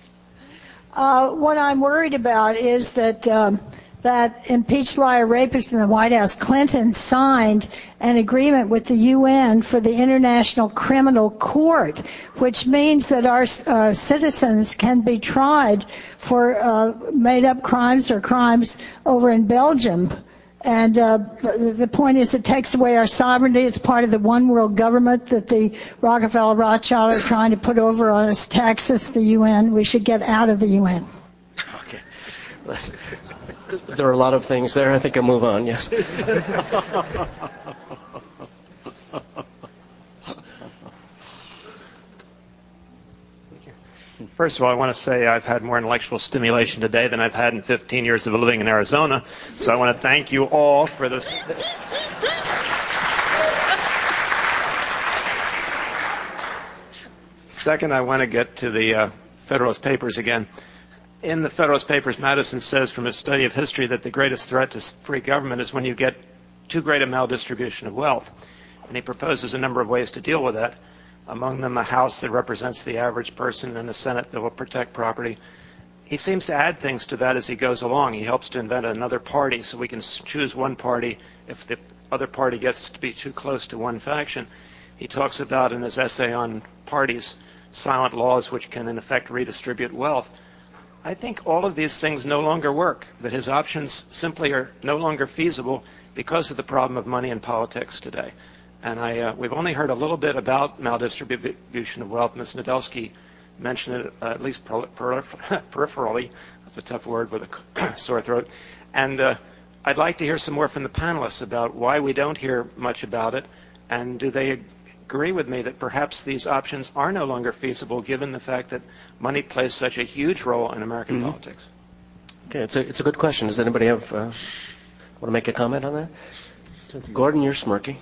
[SPEAKER 4] Uh, what I'm worried about is that um, that impeached liar rapist in the White House, Clinton, signed an agreement with the UN for the International Criminal Court, which means that our uh, citizens can be tried for uh, made up crimes or crimes over in Belgium. And uh, the point is, it takes away our sovereignty. It's part of the one world government that the Rockefeller Rothschild are trying to put over on us, taxes the UN. We should get out of the UN.
[SPEAKER 2] Okay. there are a lot of things there. I think I'll move on, yes.
[SPEAKER 9] First of all, I want to say I've had more intellectual stimulation today than I've had in 15 years of living in Arizona. So I want to thank you all for this. Second, I want to get to the uh, Federalist Papers again. In the Federalist Papers, Madison says from his study of history that the greatest threat to free government is when you get too great a maldistribution of wealth. And he proposes a number of ways to deal with that among them a House that represents the average person and a Senate that will protect property. He seems to add things to that as he goes along. He helps to invent another party so we can choose one party if the other party gets to be too close to one faction. He talks about in his essay on parties silent laws which can in effect redistribute wealth. I think all of these things no longer work, that his options simply are no longer feasible because of the problem of money in politics today. And I, uh, we've only heard a little bit about maldistribution of wealth. Ms. Nedelsky mentioned it uh, at least per- per- peripherally. That's a tough word with a sore throat. And uh, I'd like to hear some more from the panelists about why we don't hear much about it, and do they agree with me that perhaps these options are no longer feasible given the fact that money plays such a huge role in American mm-hmm. politics?
[SPEAKER 2] Okay, it's a, it's a good question. Does anybody have uh, want to make a comment on that? Gordon, you're smirking.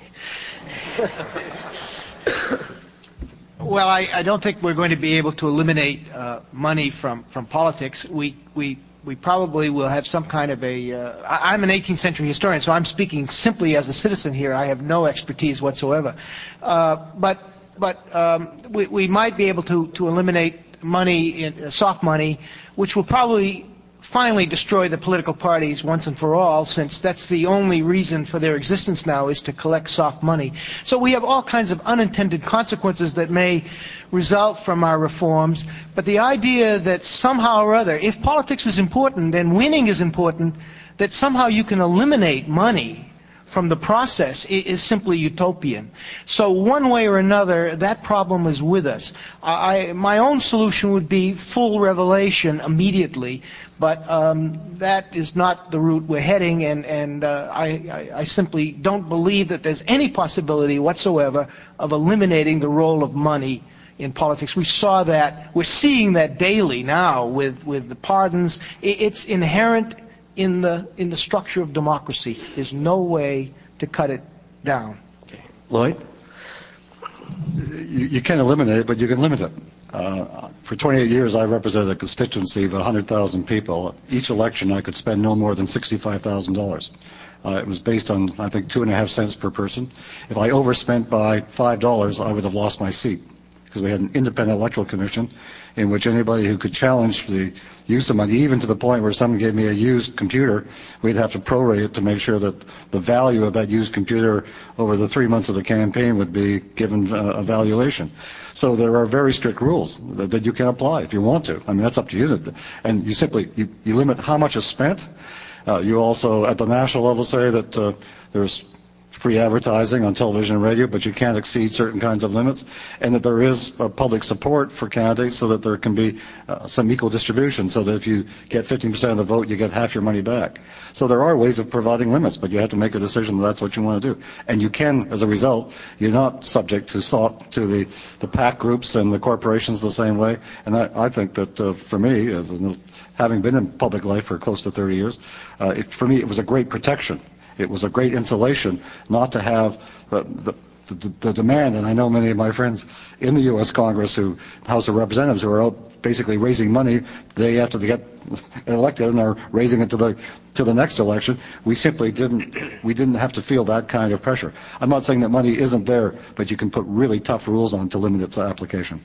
[SPEAKER 3] well, I, I, don't think we're going to be able to eliminate uh, money from, from politics. We, we, we probably will have some kind of a. Uh, I, I'm an 18th century historian, so I'm speaking simply as a citizen here. I have no expertise whatsoever. Uh, but but um, we, we might be able to, to eliminate money, in, uh, soft money, which will probably finally destroy the political parties once and for all, since that's the only reason for their existence now is to collect soft money. So we have all kinds of unintended consequences that may result from our reforms, but the idea that somehow or other, if politics is important and winning is important, that somehow you can eliminate money from the process is simply utopian. So one way or another, that problem is with us. I, my own solution would be full revelation immediately, but um, that is not the route we're heading, and, and uh, I, I, I simply don't believe that there's any possibility whatsoever of eliminating the role of money in politics. We saw that, we're seeing that daily now with, with the pardons. It's inherent in the, in the structure of democracy. There's no way to cut it down.
[SPEAKER 2] Okay. Lloyd?
[SPEAKER 5] You, you can't eliminate it, but you can limit it. Uh, for 28 years, I represented a constituency of 100,000 people. Each election, I could spend no more than $65,000. Uh, it was based on, I think, two and a half cents per person. If I overspent by $5, I would have lost my seat because we had an independent electoral commission in which anybody who could challenge the use of money, even to the point where someone gave me a used computer, we'd have to prorate it to make sure that the value of that used computer over the three months of the campaign would be given uh, a valuation. So there are very strict rules that, that, you can apply if you want to. I mean, that's up to you. And you simply you, you limit how much is spent. Uh, you also, at the national level, say that uh, there's free advertising on television and radio, but you can't exceed certain kinds of limits, and that there is uh, public support for candidates so that there can be uh, some equal distribution, so that if you get 15% of the vote, you get half your money back. So there are ways of providing limits, but you have to make a decision that that's what you want to do. And you can, as a result, you're not subject to sought to the, the PAC groups and the corporations the same way. And I, I think that uh, for me, as, having been in public life for close to 30 years, uh, it, for me it was a great protection it was a great insulation not to have the, the the, demand, and I know many of my friends in the U.S. Congress, who House of Representatives, who are out basically raising money the day after they get elected, and are raising it to the to the next election. We simply didn't we didn't have to feel that kind of pressure. I'm not saying that money isn't there, but you can put really tough rules on to limit its application.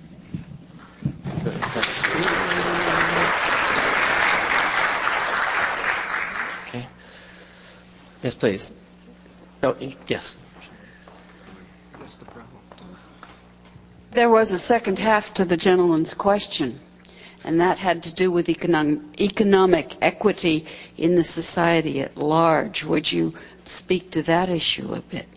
[SPEAKER 2] Yes, please. No, yes.
[SPEAKER 10] There was a second half to the gentleman's question, and that had to do with economic, economic equity in the society at large. Would you speak to that issue a bit?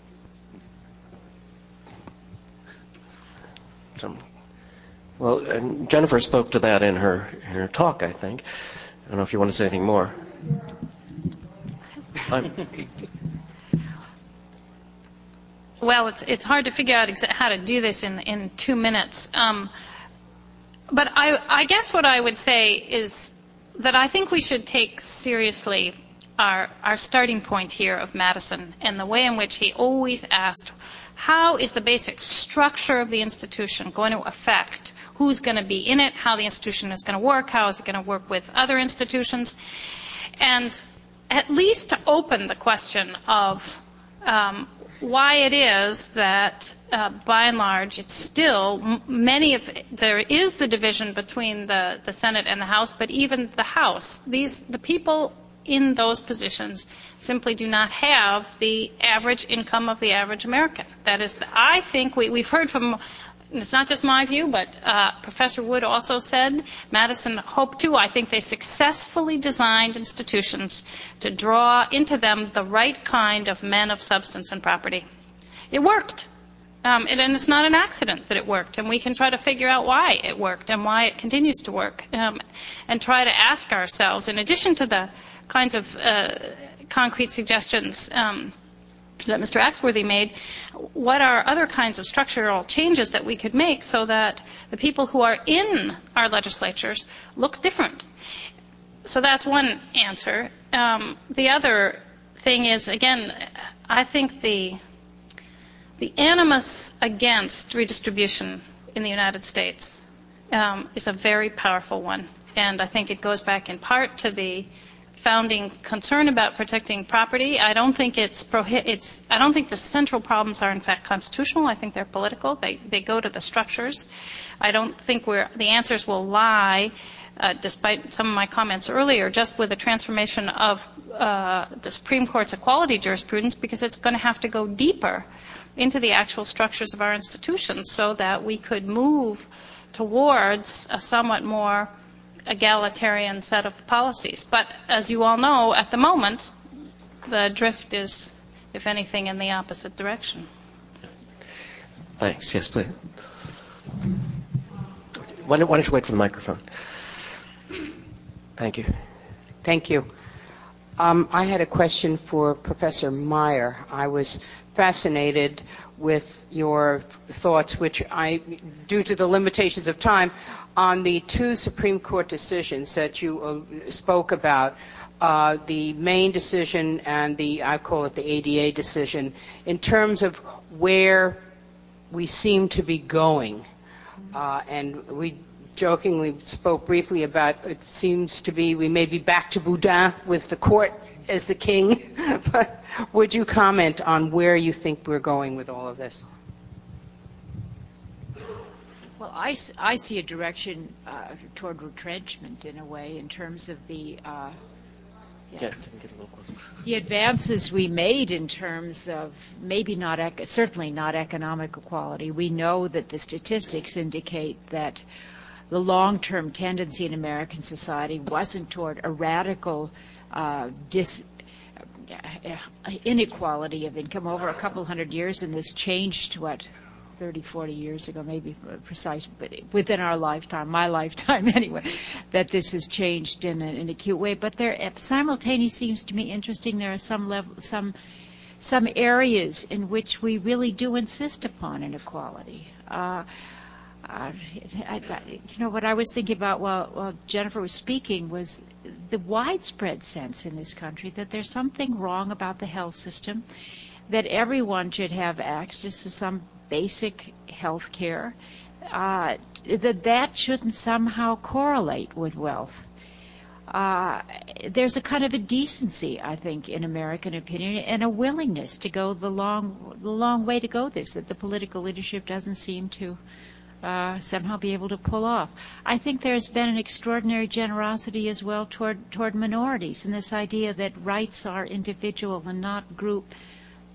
[SPEAKER 2] Well, and Jennifer spoke to that in her, in her talk, I think. I don't know if you want to say anything more.
[SPEAKER 1] Well, it's, it's hard to figure out exa- how to do this in, in two minutes. Um, but I, I guess what I would say is that I think we should take seriously our, our starting point here of Madison and the way in which he always asked, how is the basic structure of the institution going to affect who's going to be in it, how the institution is going to work, how is it going to work with other institutions, and at least to open the question of um, why it is that, uh, by and large, it's still many of there is the division between the, the Senate and the House, but even the House, these the people in those positions simply do not have the average income of the average American. That is, I think we, we've heard from. It's not just my view, but uh, Professor Wood also said, Madison hoped to. I think they successfully designed institutions to draw into them the right kind of men of substance and property. It worked. Um, and, and it's not an accident that it worked, and we can try to figure out why it worked and why it continues to work, um, and try to ask ourselves, in addition to the kinds of uh, concrete suggestions um, that Mr. Axworthy made, what are other kinds of structural changes that we could make so that the people who are in our legislatures look different? So that's one answer. Um, the other thing is, again, I think the the animus against redistribution in the United States um, is a very powerful one, and I think it goes back in part to the founding concern about protecting property. I don't think it's, prohi- it's I don't think the central problems are in fact constitutional. I think they're political. They they go to the structures. I don't think we're the answers will lie. Uh, despite some of my comments earlier, just with the transformation of uh, the Supreme Court's equality jurisprudence, because it's going to have to go deeper into the actual structures of our institutions so that we could move towards a somewhat more egalitarian set of policies. But as you all know, at the moment, the drift is, if anything, in the opposite direction.
[SPEAKER 2] Thanks. Yes, please. Why don't, why don't you wait for the microphone? Thank you.
[SPEAKER 11] Thank you. Um, I had a question for Professor Maier. I was fascinated with your thoughts, which I, due to the limitations of time, on the two Supreme Court decisions that you uh, spoke about, uh, the Maine decision and the, I call it the ADA decision, in terms of where we seem to be going. Uh, and we jokingly spoke briefly about it seems to be we may be back to Boudin with the court as the king. but would you comment on where you think we're going with all of this?
[SPEAKER 12] Well, I see a direction uh, toward retrenchment in a way in terms of the uh,
[SPEAKER 2] Yeah, can get a little closer?
[SPEAKER 12] the advances we made in terms of maybe not certainly not economic equality. We know that the statistics indicate that the long-term tendency in American society wasn't toward a radical uh, dis inequality of income over a couple hundred years, and this changed what 30, 40 years ago, maybe precise, but within our lifetime, my lifetime anyway, that this has changed in an, an acute way. But there, simultaneously seems to me interesting. There are some level, some some areas in which we really do insist upon inequality. Uh, uh, I, I, you know, what I was thinking about while, while Jennifer was speaking was the widespread sense in this country that there's something wrong about the health system, that everyone should have access to some basic health care, uh, that that shouldn't somehow correlate with wealth. Uh, there's a kind of a decency, I think, in American opinion, and a willingness to go the long, the long way to go this that the political leadership doesn't seem to uh, somehow be able to pull off. I think there's been an extraordinary generosity as well toward toward minorities, and this idea that rights are individual and not group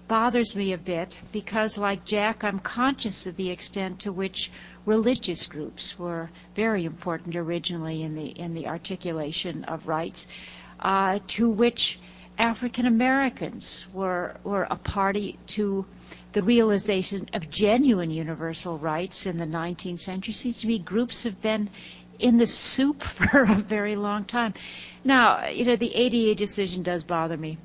[SPEAKER 12] bothers me a bit because, like Jack, I'm conscious of the extent to which religious groups were very important originally in the in the articulation of rights, uh, to which African Americans were were a party to the realization of genuine universal rights in the 19th century. Seems to me groups have been in the soup for a very long time. Now, you know, the ADA decision does bother me.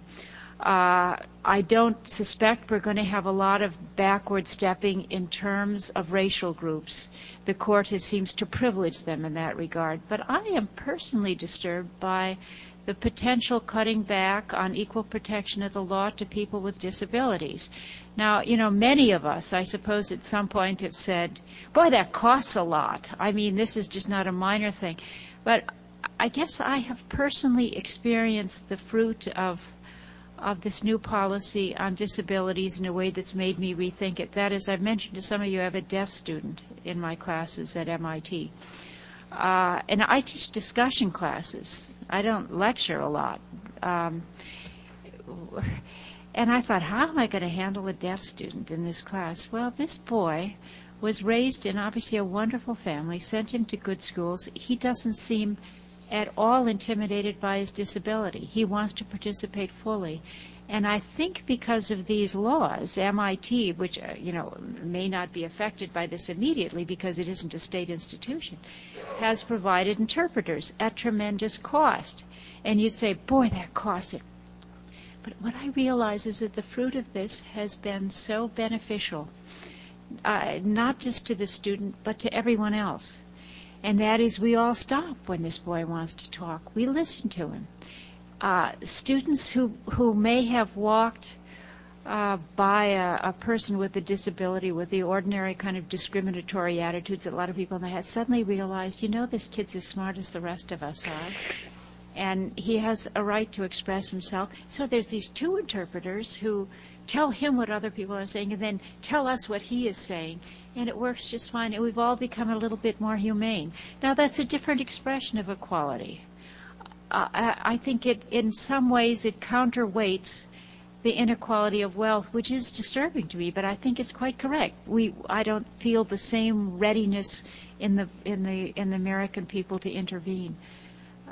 [SPEAKER 12] Uh, I don't suspect we're going to have a lot of backward stepping in terms of racial groups. The court has, seems to privilege them in that regard. But I am personally disturbed by the potential cutting back on equal protection of the law to people with disabilities. Now, you know, many of us, I suppose, at some point have said, boy, that costs a lot. I mean, this is just not a minor thing. But I guess I have personally experienced the fruit of of this new policy on disabilities in a way that's made me rethink it. That is, I've mentioned to some of you, I have a deaf student in my classes at MIT. Uh, and I teach discussion classes. I don't lecture a lot. Um, and I thought, how am I going to handle a deaf student in this class? Well, this boy was raised in obviously a wonderful family, sent him to good schools. He doesn't seem at all intimidated by his disability. He wants to participate fully. And I think because of these laws, MIT, which uh, you know may not be affected by this immediately because it isn't a state institution, has provided interpreters at tremendous cost. And you'd say, boy, that costs it. But what I realize is that the fruit of this has been so beneficial, uh, not just to the student, but to everyone else. And that is, we all stop when this boy wants to talk. We listen to him uh, students who, who may have walked uh, by a, a, person with a disability with the ordinary kind of discriminatory attitudes that a lot of people had suddenly realized, you know, this kid's as smart as the rest of us are. And he has a right to express himself. So there's these two interpreters who tell him what other people are saying and then tell us what he is saying. And it works just fine. And we've all become a little bit more humane. Now, that's a different expression of equality uh, I think it, in some ways, it counterweights the inequality of wealth, which is disturbing to me. But I think it's quite correct. We, I don't feel the same readiness in the in the in the American people to intervene.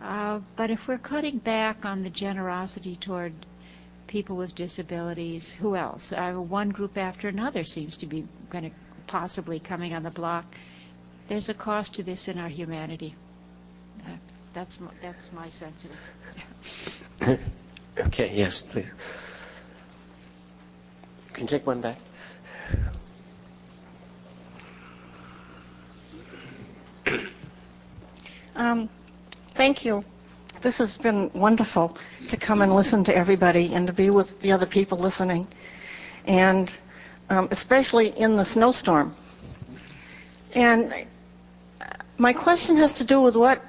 [SPEAKER 12] Uh, but if we're cutting back on the generosity toward people with disabilities, who else? Uh, one group after another seems to be going to possibly coming on the block. There's a cost to this in our humanity. Uh, that's my, that's my sense of
[SPEAKER 2] it. okay. Yes, please. Can you take one back?
[SPEAKER 13] Um, thank you. This has been wonderful to come and listen to everybody and to be with the other people listening, and um, especially in the snowstorm. And my question has to do with what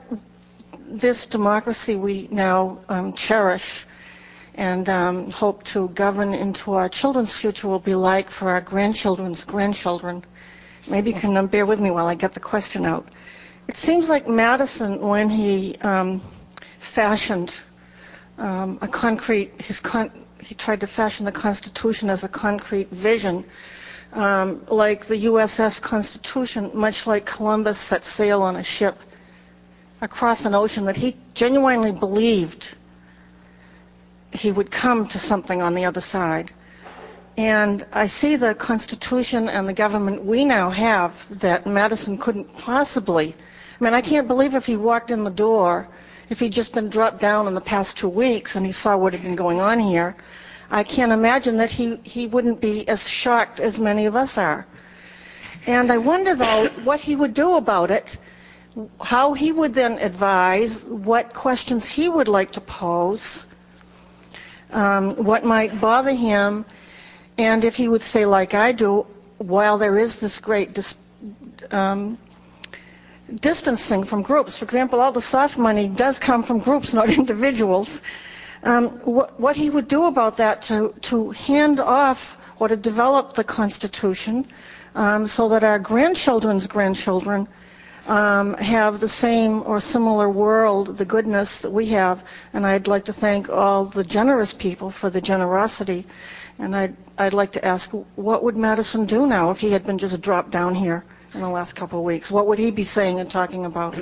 [SPEAKER 13] this democracy we now um, cherish and um, hope to govern into our children's future will be like for our grandchildren's grandchildren. Maybe you can um, bear with me while I get the question out. It seems like Madison, when he um, fashioned um, a concrete, his con- he tried to fashion the Constitution as a concrete vision, um, like the USS Constitution, much like Columbus set sail on a ship across an ocean that he genuinely believed he would come to something on the other side. And I see the Constitution and the government we now have that Madison couldn't possibly. I mean, I can't believe if he walked in the door, if he'd just been dropped down in the past two weeks and he saw what had been going on here, I can't imagine that he, he wouldn't be as shocked as many of us are. And I wonder, though, what he would do about it how he would then advise, what questions he would like to pose, um, what might bother him, and if he would say, like I do, while there is this great dis- um, distancing from groups, for example, all the soft money does come from groups, not individuals. Um, what, what, he would do about that to, to hand off or to develop the Constitution um, so that our grandchildren's grandchildren um, have the same or similar world, the goodness that we have. And I'd like to thank all the generous people for the generosity. And I'd, I'd like to ask, what would Madison do now if he had been just dropped down here in the last couple of weeks? What would he be saying and talking about?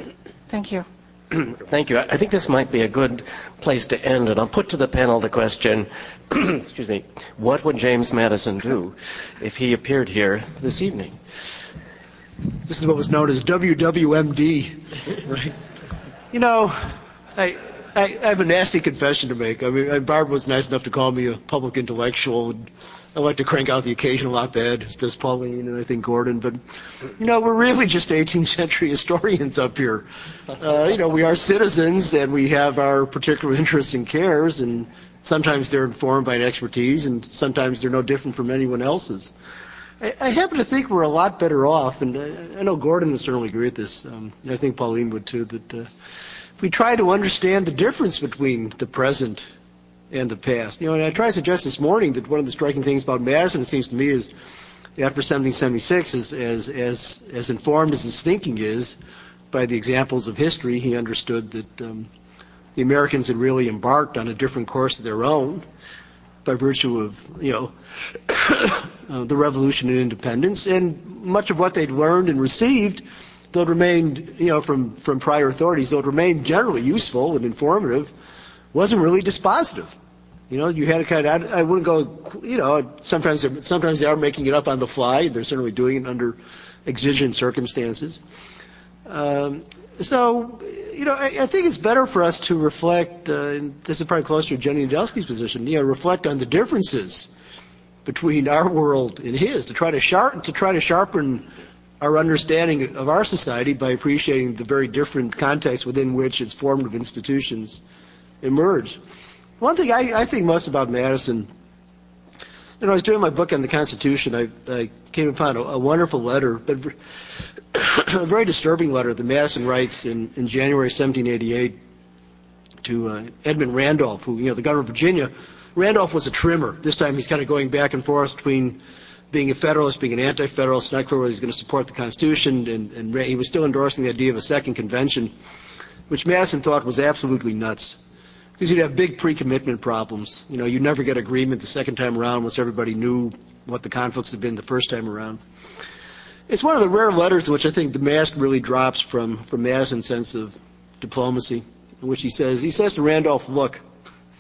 [SPEAKER 13] Thank you.
[SPEAKER 2] Thank you. I think this might be a good place to end, and I'll put to the panel the question, excuse me, what would James Madison do if he appeared here this evening?
[SPEAKER 6] This is what was known as WWMD, right? You know, I, I, I have a nasty confession to make. I mean, Barb was nice enough to call me a public intellectual. And I like to crank out the occasional op-ed, as does Pauline and I think Gordon. But, you know, we're really just 18th century historians up here. Uh, you know, we are citizens and we have our particular interests and cares, and sometimes they're informed by an expertise, and sometimes they're no different from anyone else's. I, I happen to think we're a lot better off, and I, I know Gordon would certainly agree with this. Um, I think Pauline would too. That uh, if we try to understand the difference between the present and the past, you know, and I tried to suggest this morning that one of the striking things about Madison, it seems to me, is after 1776, as as as, as informed as his thinking is by the examples of history, he understood that um, the Americans had really embarked on a different course of their own by virtue of you know uh, the revolution and independence, and much of what they'd learned and received, though it remained you know from from prior authorities, though it remained generally useful and informative, wasn't really dispositive. You know, you had to kind of, I, wouldn't go, you know, sometimes they're, sometimes they are making it up on the fly. They're certainly doing it under exigent circumstances. Um, so, you know, I, I think it's better for us to reflect, uh, and this is probably closer to Jenny Nedelsky's position, you know, reflect on the differences between our world and his, to try to, sharp, to try to sharpen our understanding of our society by appreciating the very different context within which its formative institutions emerge. One thing I, I think most about Madison, you know, I was doing my book on the Constitution. I, I came upon a, a wonderful letter, but a very disturbing letter that Madison writes in, in January 1788 to uh, Edmund Randolph, who, you know, the governor of Virginia. Randolph was a trimmer. This time he's kind of going back and forth between being a Federalist, being an anti-Federalist, not clear whether he's going to support the Constitution, and, and he was still endorsing the idea of a second convention, which Madison thought was absolutely nuts. Because you'd have big pre-commitment problems. You know, you'd never get agreement the second time around once everybody knew what the conflicts had been the first time around. It's one of the rare letters in which I think the mask really drops from, from Madison's sense of diplomacy, in which he says, he says to Randolph, look,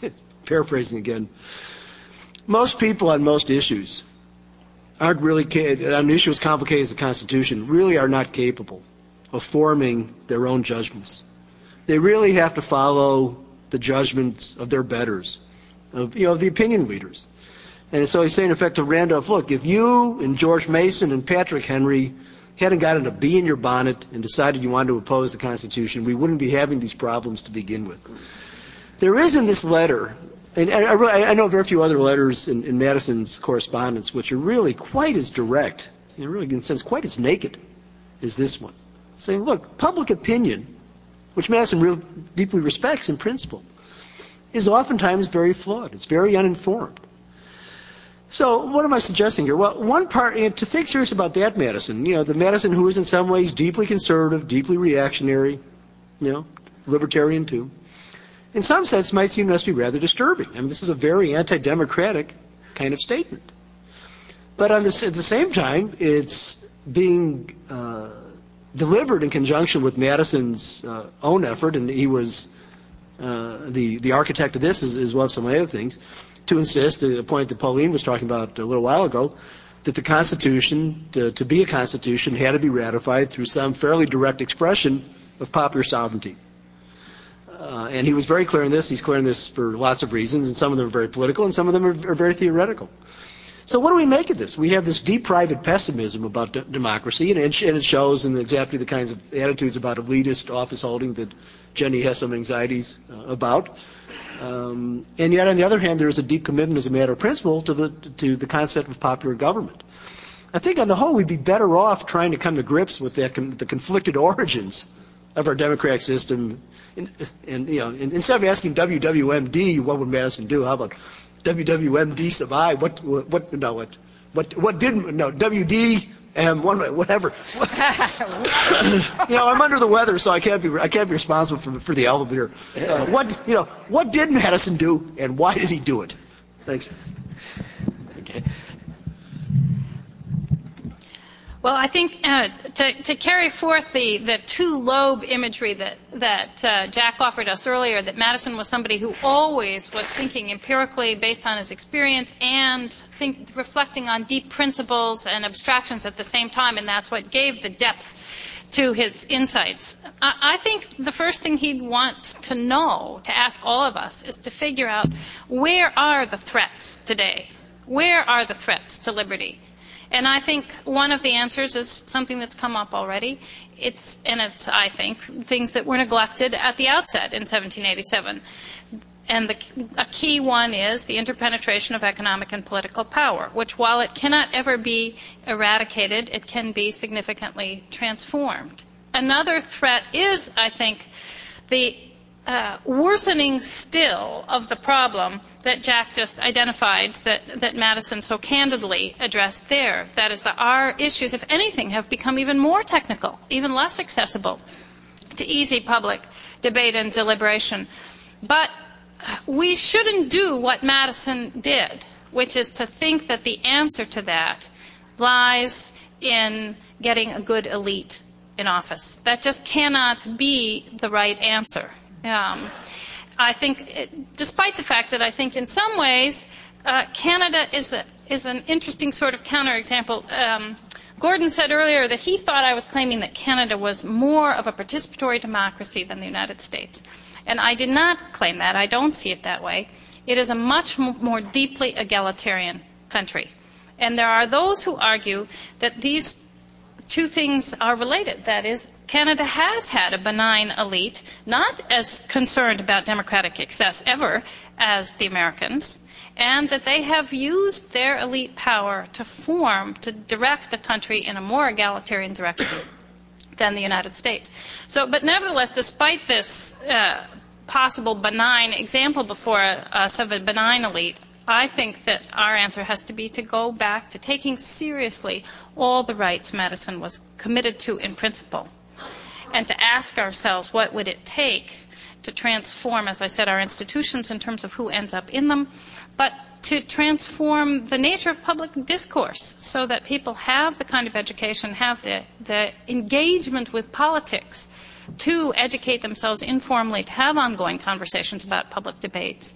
[SPEAKER 6] paraphrasing again, most people on most issues aren't really, on an issue as complicated as the Constitution, really are not capable of forming their own judgments. They really have to follow the judgments of their betters, of, you know, the opinion leaders. And so he's saying, in effect, to Randolph, look, if you and George Mason and Patrick Henry hadn't gotten a bee in your bonnet and decided you wanted to oppose the Constitution, we wouldn't be having these problems to begin with. There is in this letter, and I, know very few other letters in, in, Madison's correspondence which are really quite as direct, and really in sense quite as naked as this one, saying, look, public opinion, which Madison really deeply respects in principle, is oftentimes very flawed. It's very uninformed. So what am I suggesting here? Well, one part, to think serious about that Madison, you know, the Madison who is in some ways deeply conservative, deeply reactionary, you know, libertarian too, in some sense might seem to be rather disturbing. I mean, this is a very anti-democratic kind of statement. But this, at the same time, it's being uh, delivered in conjunction with Madison's uh, own effort, and he was uh, the the architect of this, as, as well as some other things to insist, to a point that Pauline was talking about a little while ago, that the Constitution, to, to be a Constitution, had to be ratified through some fairly direct expression of popular sovereignty. Uh, and he was very clear in this. He's clear in this for lots of reasons, and some of them are very political, and some of them are, are very theoretical. So what do we make of this? We have this deep private pessimism about d- democracy, and it, and it shows in exactly the kinds of attitudes about elitist office holding that Jenny has some anxieties uh, about. Um, and yet, on the other hand, there is a deep commitment as a matter of principle to the, to the concept of popular government. I think on the whole, we'd be better off trying to come to grips with the, the conflicted origins of our democratic system. And, and you know, instead of asking WWMD, what would Madison do? How about WWMD sub I? What, what, no, what, what, what did, no, WD, and one, whatever. you know, I'm under the weather, so I can't be I can't be responsible for for the elevator. Uh, what you know, what did Madison do, and why did he do it? Thanks.
[SPEAKER 1] Well, I think uh, to, to carry forth the, the two lobe imagery that, that uh, Jack offered us earlier, that Madison was somebody who always was thinking empirically based on his experience and think, reflecting on deep principles and abstractions at the same time, and that's what gave the depth to his insights. I, I think the first thing he'd want to know, to ask all of us, is to figure out where are the threats today? Where are the threats to liberty? And I think one of the answers is something that's come up already. It's, and it's, I think, things that were neglected at the outset in 1787. And the, a key one is the interpenetration of economic and political power, which, while it cannot ever be eradicated, it can be significantly transformed. Another threat is, I think, the uh, worsening still of the problem that Jack just identified, that, that Madison so candidly addressed there. That is that our issues, if anything, have become even more technical, even less accessible to easy public debate and deliberation. But we shouldn't do what Madison did, which is to think that the answer to that lies in getting a good elite in office. That just cannot be the right answer. Um, I think, it, despite the fact that I think in some ways uh, Canada is a, is an interesting sort of counterexample. Um, Gordon said earlier that he thought I was claiming that Canada was more of a participatory democracy than the United States. And I did not claim that. I don't see it that way. It is a much more deeply egalitarian country. And there are those who argue that these two things are related. That is, Canada has had a benign elite, not as concerned about democratic excess ever as the Americans, and that they have used their elite power to form, to direct a country in a more egalitarian direction than the United States. So, but nevertheless, despite this uh, possible benign example before us of a benign elite, I think that our answer has to be to go back to taking seriously all the rights Madison was committed to in principle and to ask ourselves what would it take to transform, as I said, our institutions in terms of who ends up in them, but to transform the nature of public discourse so that people have the kind of education, have the, the engagement with politics to educate themselves informally, to have ongoing conversations about public debates,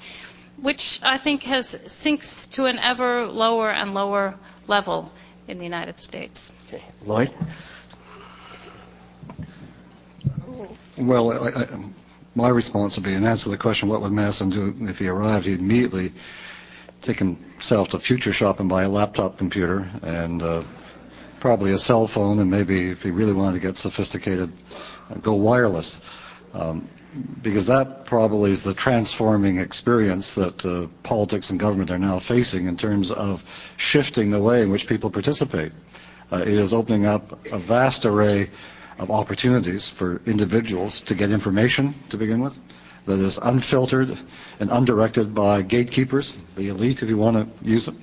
[SPEAKER 1] which I think has sinks to an ever lower and lower level in the United States.
[SPEAKER 2] Okay. Lloyd?
[SPEAKER 5] Well, I, I, my response would be, in answer to the question, what would Madison do if he arrived? He'd immediately take himself to future shop and buy a laptop computer and uh, probably a cell phone, and maybe if he really wanted to get sophisticated, uh, go wireless. Um, because that probably is the transforming experience that uh, politics and government are now facing in terms of shifting the way in which people participate. Uh, it is opening up a vast array of opportunities for individuals to get information to begin with that is unfiltered and undirected by gatekeepers, the elite, if you want to use it.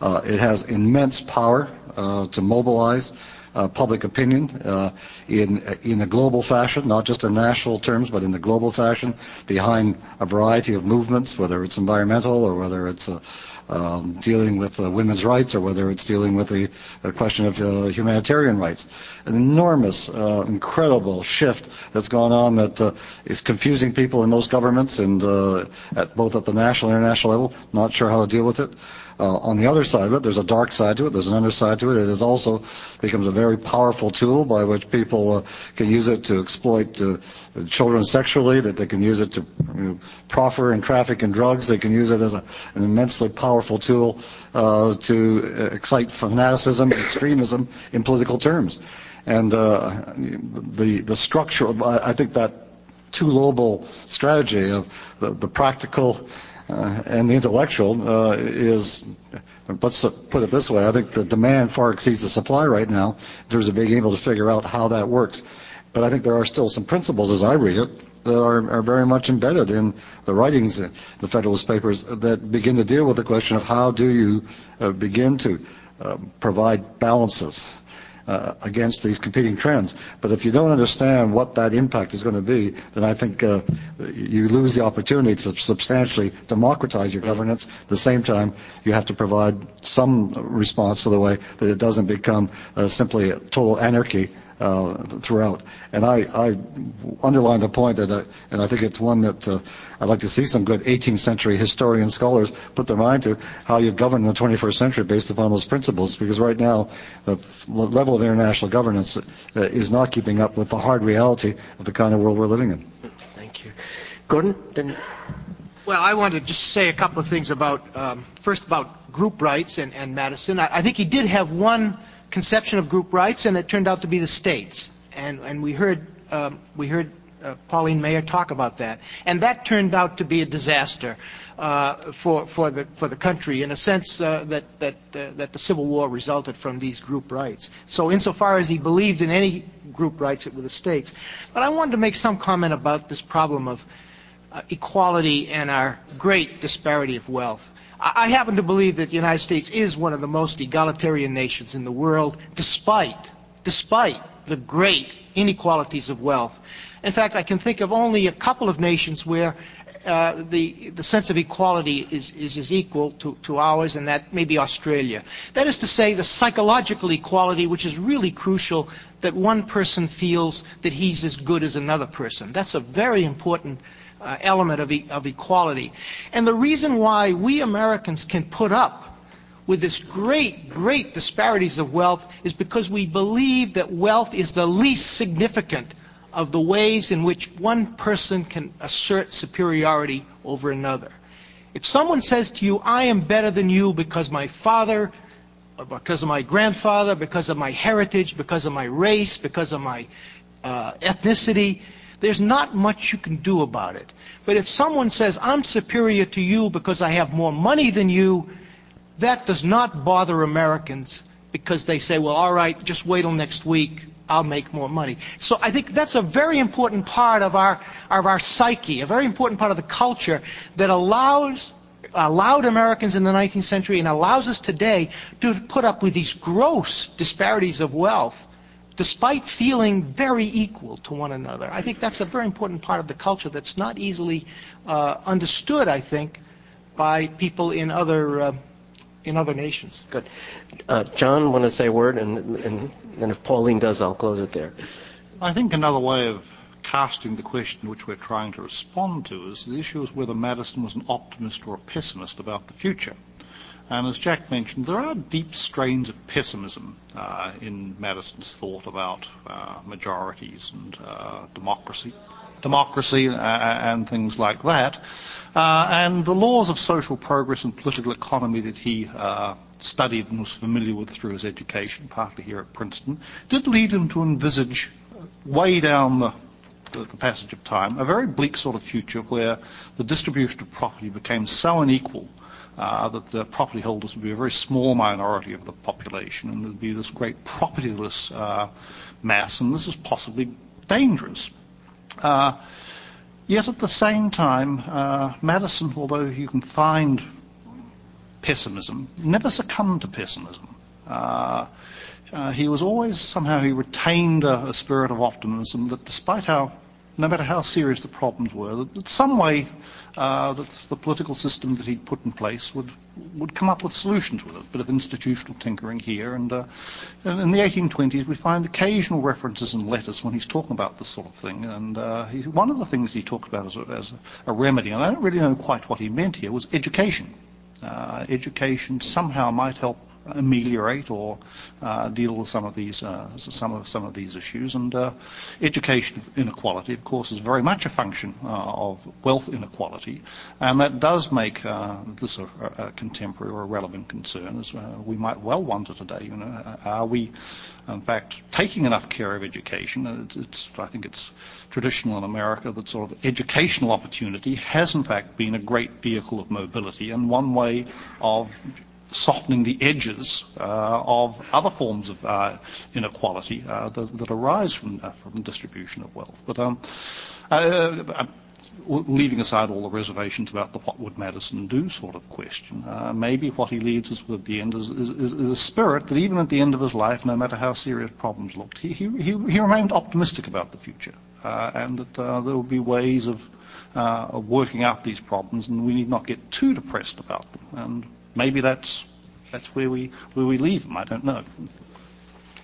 [SPEAKER 5] Uh, it has immense power uh, to mobilize uh, public opinion uh, in in a global fashion, not just in national terms, but in the global fashion, behind a variety of movements, whether it's environmental or whether it's um, dealing with uh, women's rights or whether it's dealing with the, the question of uh, humanitarian rights. An enormous, uh, incredible shift that's gone on that uh, is confusing people in most governments and uh, at both at the national and international level, not sure how to deal with it. Uh, on the other side of it, there's a dark side to it. There's an underside to it. It is also becomes a very powerful tool by which people uh, can use it to exploit uh, children sexually. That they can use it to you know, proffer and traffic in drugs. They can use it as a, an immensely powerful tool uh, to excite fanaticism and extremism in political terms. And uh, the the structure, I think that two-lobal strategy of the, the practical uh, and the intellectual uh, is, let's put it this way, I think the demand far exceeds the supply right now in terms of being able to figure out how that works. But I think there are still some principles, as I read it, that are, are very much embedded in the writings, in the Federalist Papers, that begin to deal with the question of how do you uh, begin to uh, provide balances uh, against these competing trends. But if you don't understand what that impact is going to be, then I think uh, you lose the opportunity to substantially democratize your governance. At the same time, you have to provide some response to the way that it doesn't become uh, simply total anarchy throughout. And I, I underline the point that, uh, and I think it's one that uh, I'd like to see some good 18th century historian scholars put their mind to how you govern in the 21st century based upon those principles. Because right now, the level of international governance uh, is not keeping up with the hard reality of the kind of world we're living in.
[SPEAKER 2] Thank you. Gordon? Didn't...
[SPEAKER 3] Well, I want to just say a couple of things about, um, first about group rights and, and Madison. I, I think he did have one conception of group rights, and it turned out to be the states. And, and we heard, um, we heard uh, Pauline Maier talk about that. And that turned out to be a disaster uh, for, for, the, for the country in a sense uh, that, that, uh, that the Civil War resulted from these group rights. So insofar as he believed in any group rights, it were the states. But I wanted to make some comment about this problem of uh, equality and our great disparity of wealth. I happen to believe that the United States is one of the most egalitarian nations in the world, despite, despite the great inequalities of wealth. In fact, I can think of only a couple of nations where uh, the, the sense of equality is, is, is equal to, to ours, and that may be Australia. That is to say, the psychological equality, which is really crucial, that one person feels that he's as good as another person. That's a very important uh, element of, e- of equality. And the reason why we Americans can put up with this great, great disparities of wealth is because we believe that wealth is the least significant of the ways in which one person can assert superiority over another. If someone says to you, I am better than you because my father, because of my grandfather, because of my heritage, because of my race, because of my uh, ethnicity, there's not much you can do about it. But if someone says, I'm superior to you because I have more money than you, that does not bother Americans because they say, well, all right, just wait till next week. I'll make more money. So I think that's a very important part of our, of our psyche, a very important part of the culture that allows allowed Americans in the 19th century and allows us today to put up with these gross disparities of wealth despite feeling very equal to one another. I think that's a very important part of the culture that's not easily uh, understood, I think, by people in other uh, in other nations.
[SPEAKER 2] Good. Uh, John, want to say a word, and, and, and if Pauline does, I'll close it there.
[SPEAKER 7] I think another way of casting the question which we're trying to respond to is the issue is whether Madison was an optimist or a pessimist about the future. And as Jack mentioned, there are deep strains of pessimism uh, in Madison's thought about uh, majorities and uh, democracy, democracy uh, and things like that. Uh, and the laws of social progress and political economy that he uh, studied and was familiar with through his education, partly here at Princeton, did lead him to envisage way down the the, passage of time, a very bleak sort of future where the distribution of property became so unequal that the property holders would be a very small minority of the population, and there'd be this great propertyless uh, mass, and this is possibly dangerous. Uh, yet at the same time, uh, Madison, although you can find pessimism, never succumbed to pessimism. Uh, uh, he was always somehow he retained a, a spirit of optimism that despite how no matter how serious the problems were, that some way uh, that the political system that he'd put in place would would come up with solutions with it. A bit of institutional tinkering here, and, uh, and in the 1820s we find occasional references in letters when he's talking about this sort of thing. And uh, he, one of the things he talked about as a, as a remedy, and I don't really know quite what he meant here, was education. Uh, education somehow might help ameliorate or uh, deal with some of these uh, some of some of these issues. And uh, education inequality, of course, is very much a function of wealth inequality, and that does make this a, a, contemporary or a relevant concern. As we might well wonder today, you know, are we in fact taking enough care of education? It's, I think it's traditional in America that sort of educational opportunity has in fact been a great vehicle of mobility and one way of softening the edges uh, of other forms of uh, inequality uh, that, arise from, from distribution of wealth. But um, uh, leaving aside all the reservations about the what would Madison do sort of question, uh, maybe what he leaves us with at the end is, is, is, a spirit that even at the end of his life, no matter how serious problems looked, he, he, he, he remained optimistic about the future uh, and that uh, there would be ways of, uh, of working out these problems and we need not get too depressed about them. And maybe that's, that's where, we, where we leave them. I don't know.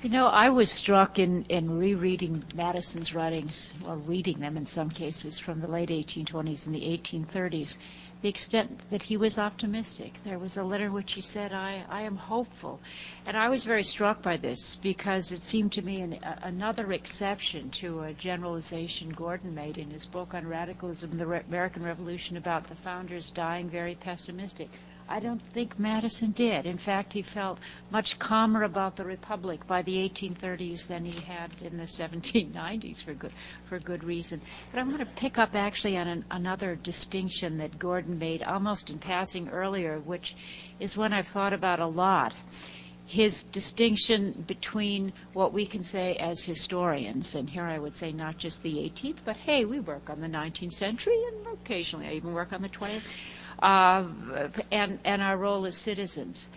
[SPEAKER 12] You know, I was struck in, in rereading Madison's writings, or reading them in some cases, from the late 1820s and the 1830s, the extent that he was optimistic. There was a letter in which he said, I, I am hopeful. And I was very struck by this because it seemed to me an, a, another exception to a generalization Gordon made in his book on radicalism, the Re- American Revolution, about the founders dying very pessimistic. I don't think Madison did. In fact, he felt much calmer about the republic by the 1830s than he had in the 1790s for good for good reason. But I want to pick up actually on an, another distinction that Gordon made almost in passing earlier, which is one I've thought about a lot. His distinction between what we can say as historians, and here I would say not just the 18th, but hey, we work on the 19th century, and occasionally I even work on the 20th uh, and, and our role as citizens.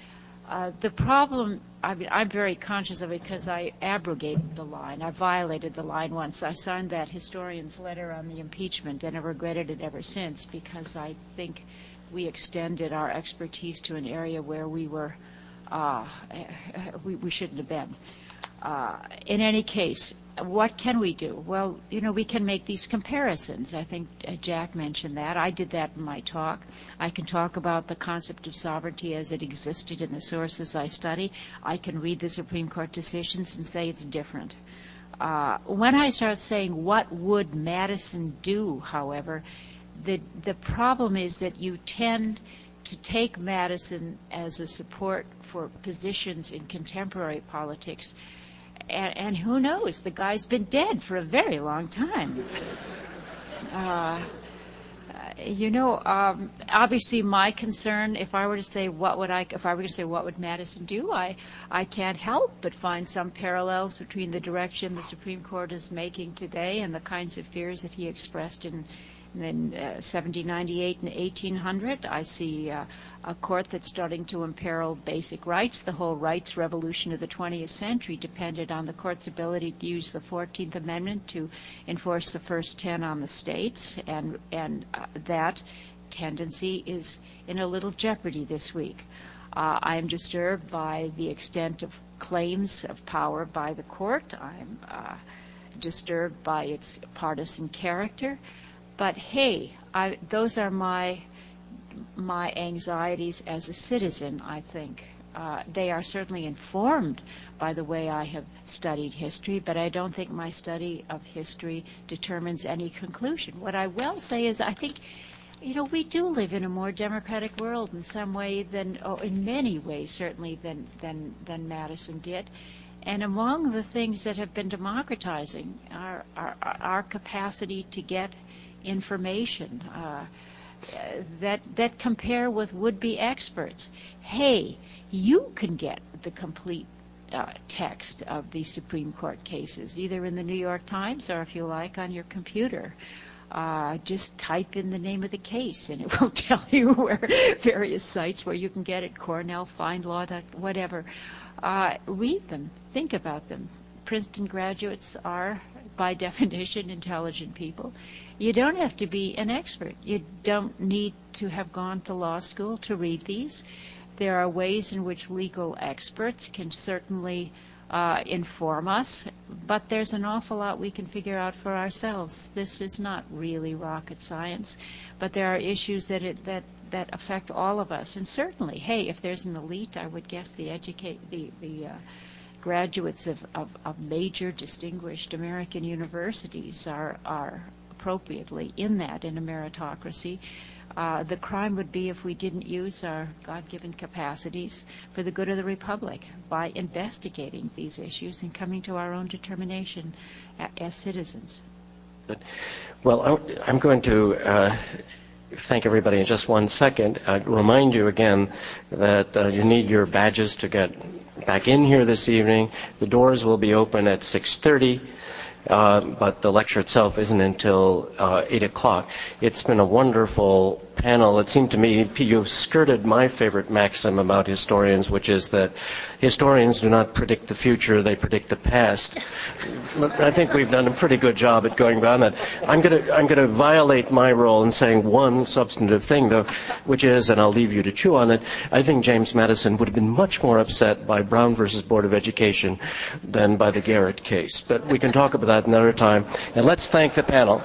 [SPEAKER 12] Uh, the problem, I mean, I'm very conscious of it because I abrogated the line. I violated the line once. I signed that historian's letter on the impeachment and have regretted it ever since because I think we extended our expertise to an area where we were, uh, shouldn't have been. Uh, in any case, what can we do? Well, you know, we can make these comparisons. I think uh, Jack mentioned that. I did that in my talk. I can talk about the concept of sovereignty as it existed in the sources I study. I can read the Supreme Court decisions and say it's different. Uh, when I start saying what would Madison do, however, the the problem is that you tend to take Madison as a support for positions in contemporary politics and, and who knows? The guy's been dead for a very long time. Uh, you know, um, obviously, my concern, if I were to say what would I, if I were to say what would Madison do, I, I can't help but find some parallels between the direction the Supreme Court is making today and the kinds of fears that he expressed in in uh, 1798 and 1800. I see uh, a court that's starting to imperil basic rights. The whole rights revolution of the 20th century depended on the court's ability to use the 14th Amendment to enforce the first 10 on the states, and and uh, that tendency is in a little jeopardy this week. Uh, I am disturbed by the extent of claims of power by the court. I'm uh, disturbed by its partisan character. But hey, I, those are my my anxieties as a citizen. I think uh, they are certainly informed by the way I have studied history, but I don't think my study of history determines any conclusion. What I will say is, I think you know, we do live in a more democratic world in some way than, oh, in many ways, certainly than than than Madison did. And among the things that have been democratizing are our, our capacity to get information uh, that that compare with would-be experts. Hey, you can get the complete uh, text of the Supreme Court cases, either in the New York Times or, if you like, on your computer. Uh, just type in the name of the case, and it will tell you where various sites where you can get it. Cornell, FindLaw, whatever. Uh, read them. Think about them. Princeton graduates are, by definition, intelligent people. You don't have to be an expert. You don't need to have gone to law school to read these. There are ways in which legal experts can certainly uh, inform us, but there's an awful lot we can figure out for ourselves. This is not really rocket science, but there are issues that it, that that affect all of us. And certainly, hey, if there's an elite, I would guess the educate the the uh, graduates of, of, of major distinguished American universities are are appropriately in that in a meritocracy. Uh, the crime would be if we didn't use our God-given capacities for the good of the republic by investigating these issues and coming to our own determination as citizens.
[SPEAKER 2] Well, I'm going to uh, thank everybody in just one second. I'd remind you again that uh, you need your badges to get back in here this evening. The doors will be open at 6:30. uh, but the lecture itself isn't until uh, 8 o'clock. It's been a wonderful panel. It seemed to me you skirted my favorite maxim about historians, which is that historians do not predict the future, they predict the past. but I think we've done a pretty good job at going beyond that. I'm going to I'm going to violate my role in saying one substantive thing, though, which is, and I'll leave you to chew on it. I think James Madison would have been much more upset by Brown versus Board of Education than by the Garrett case. But we can talk about that another time. And let's thank the panel.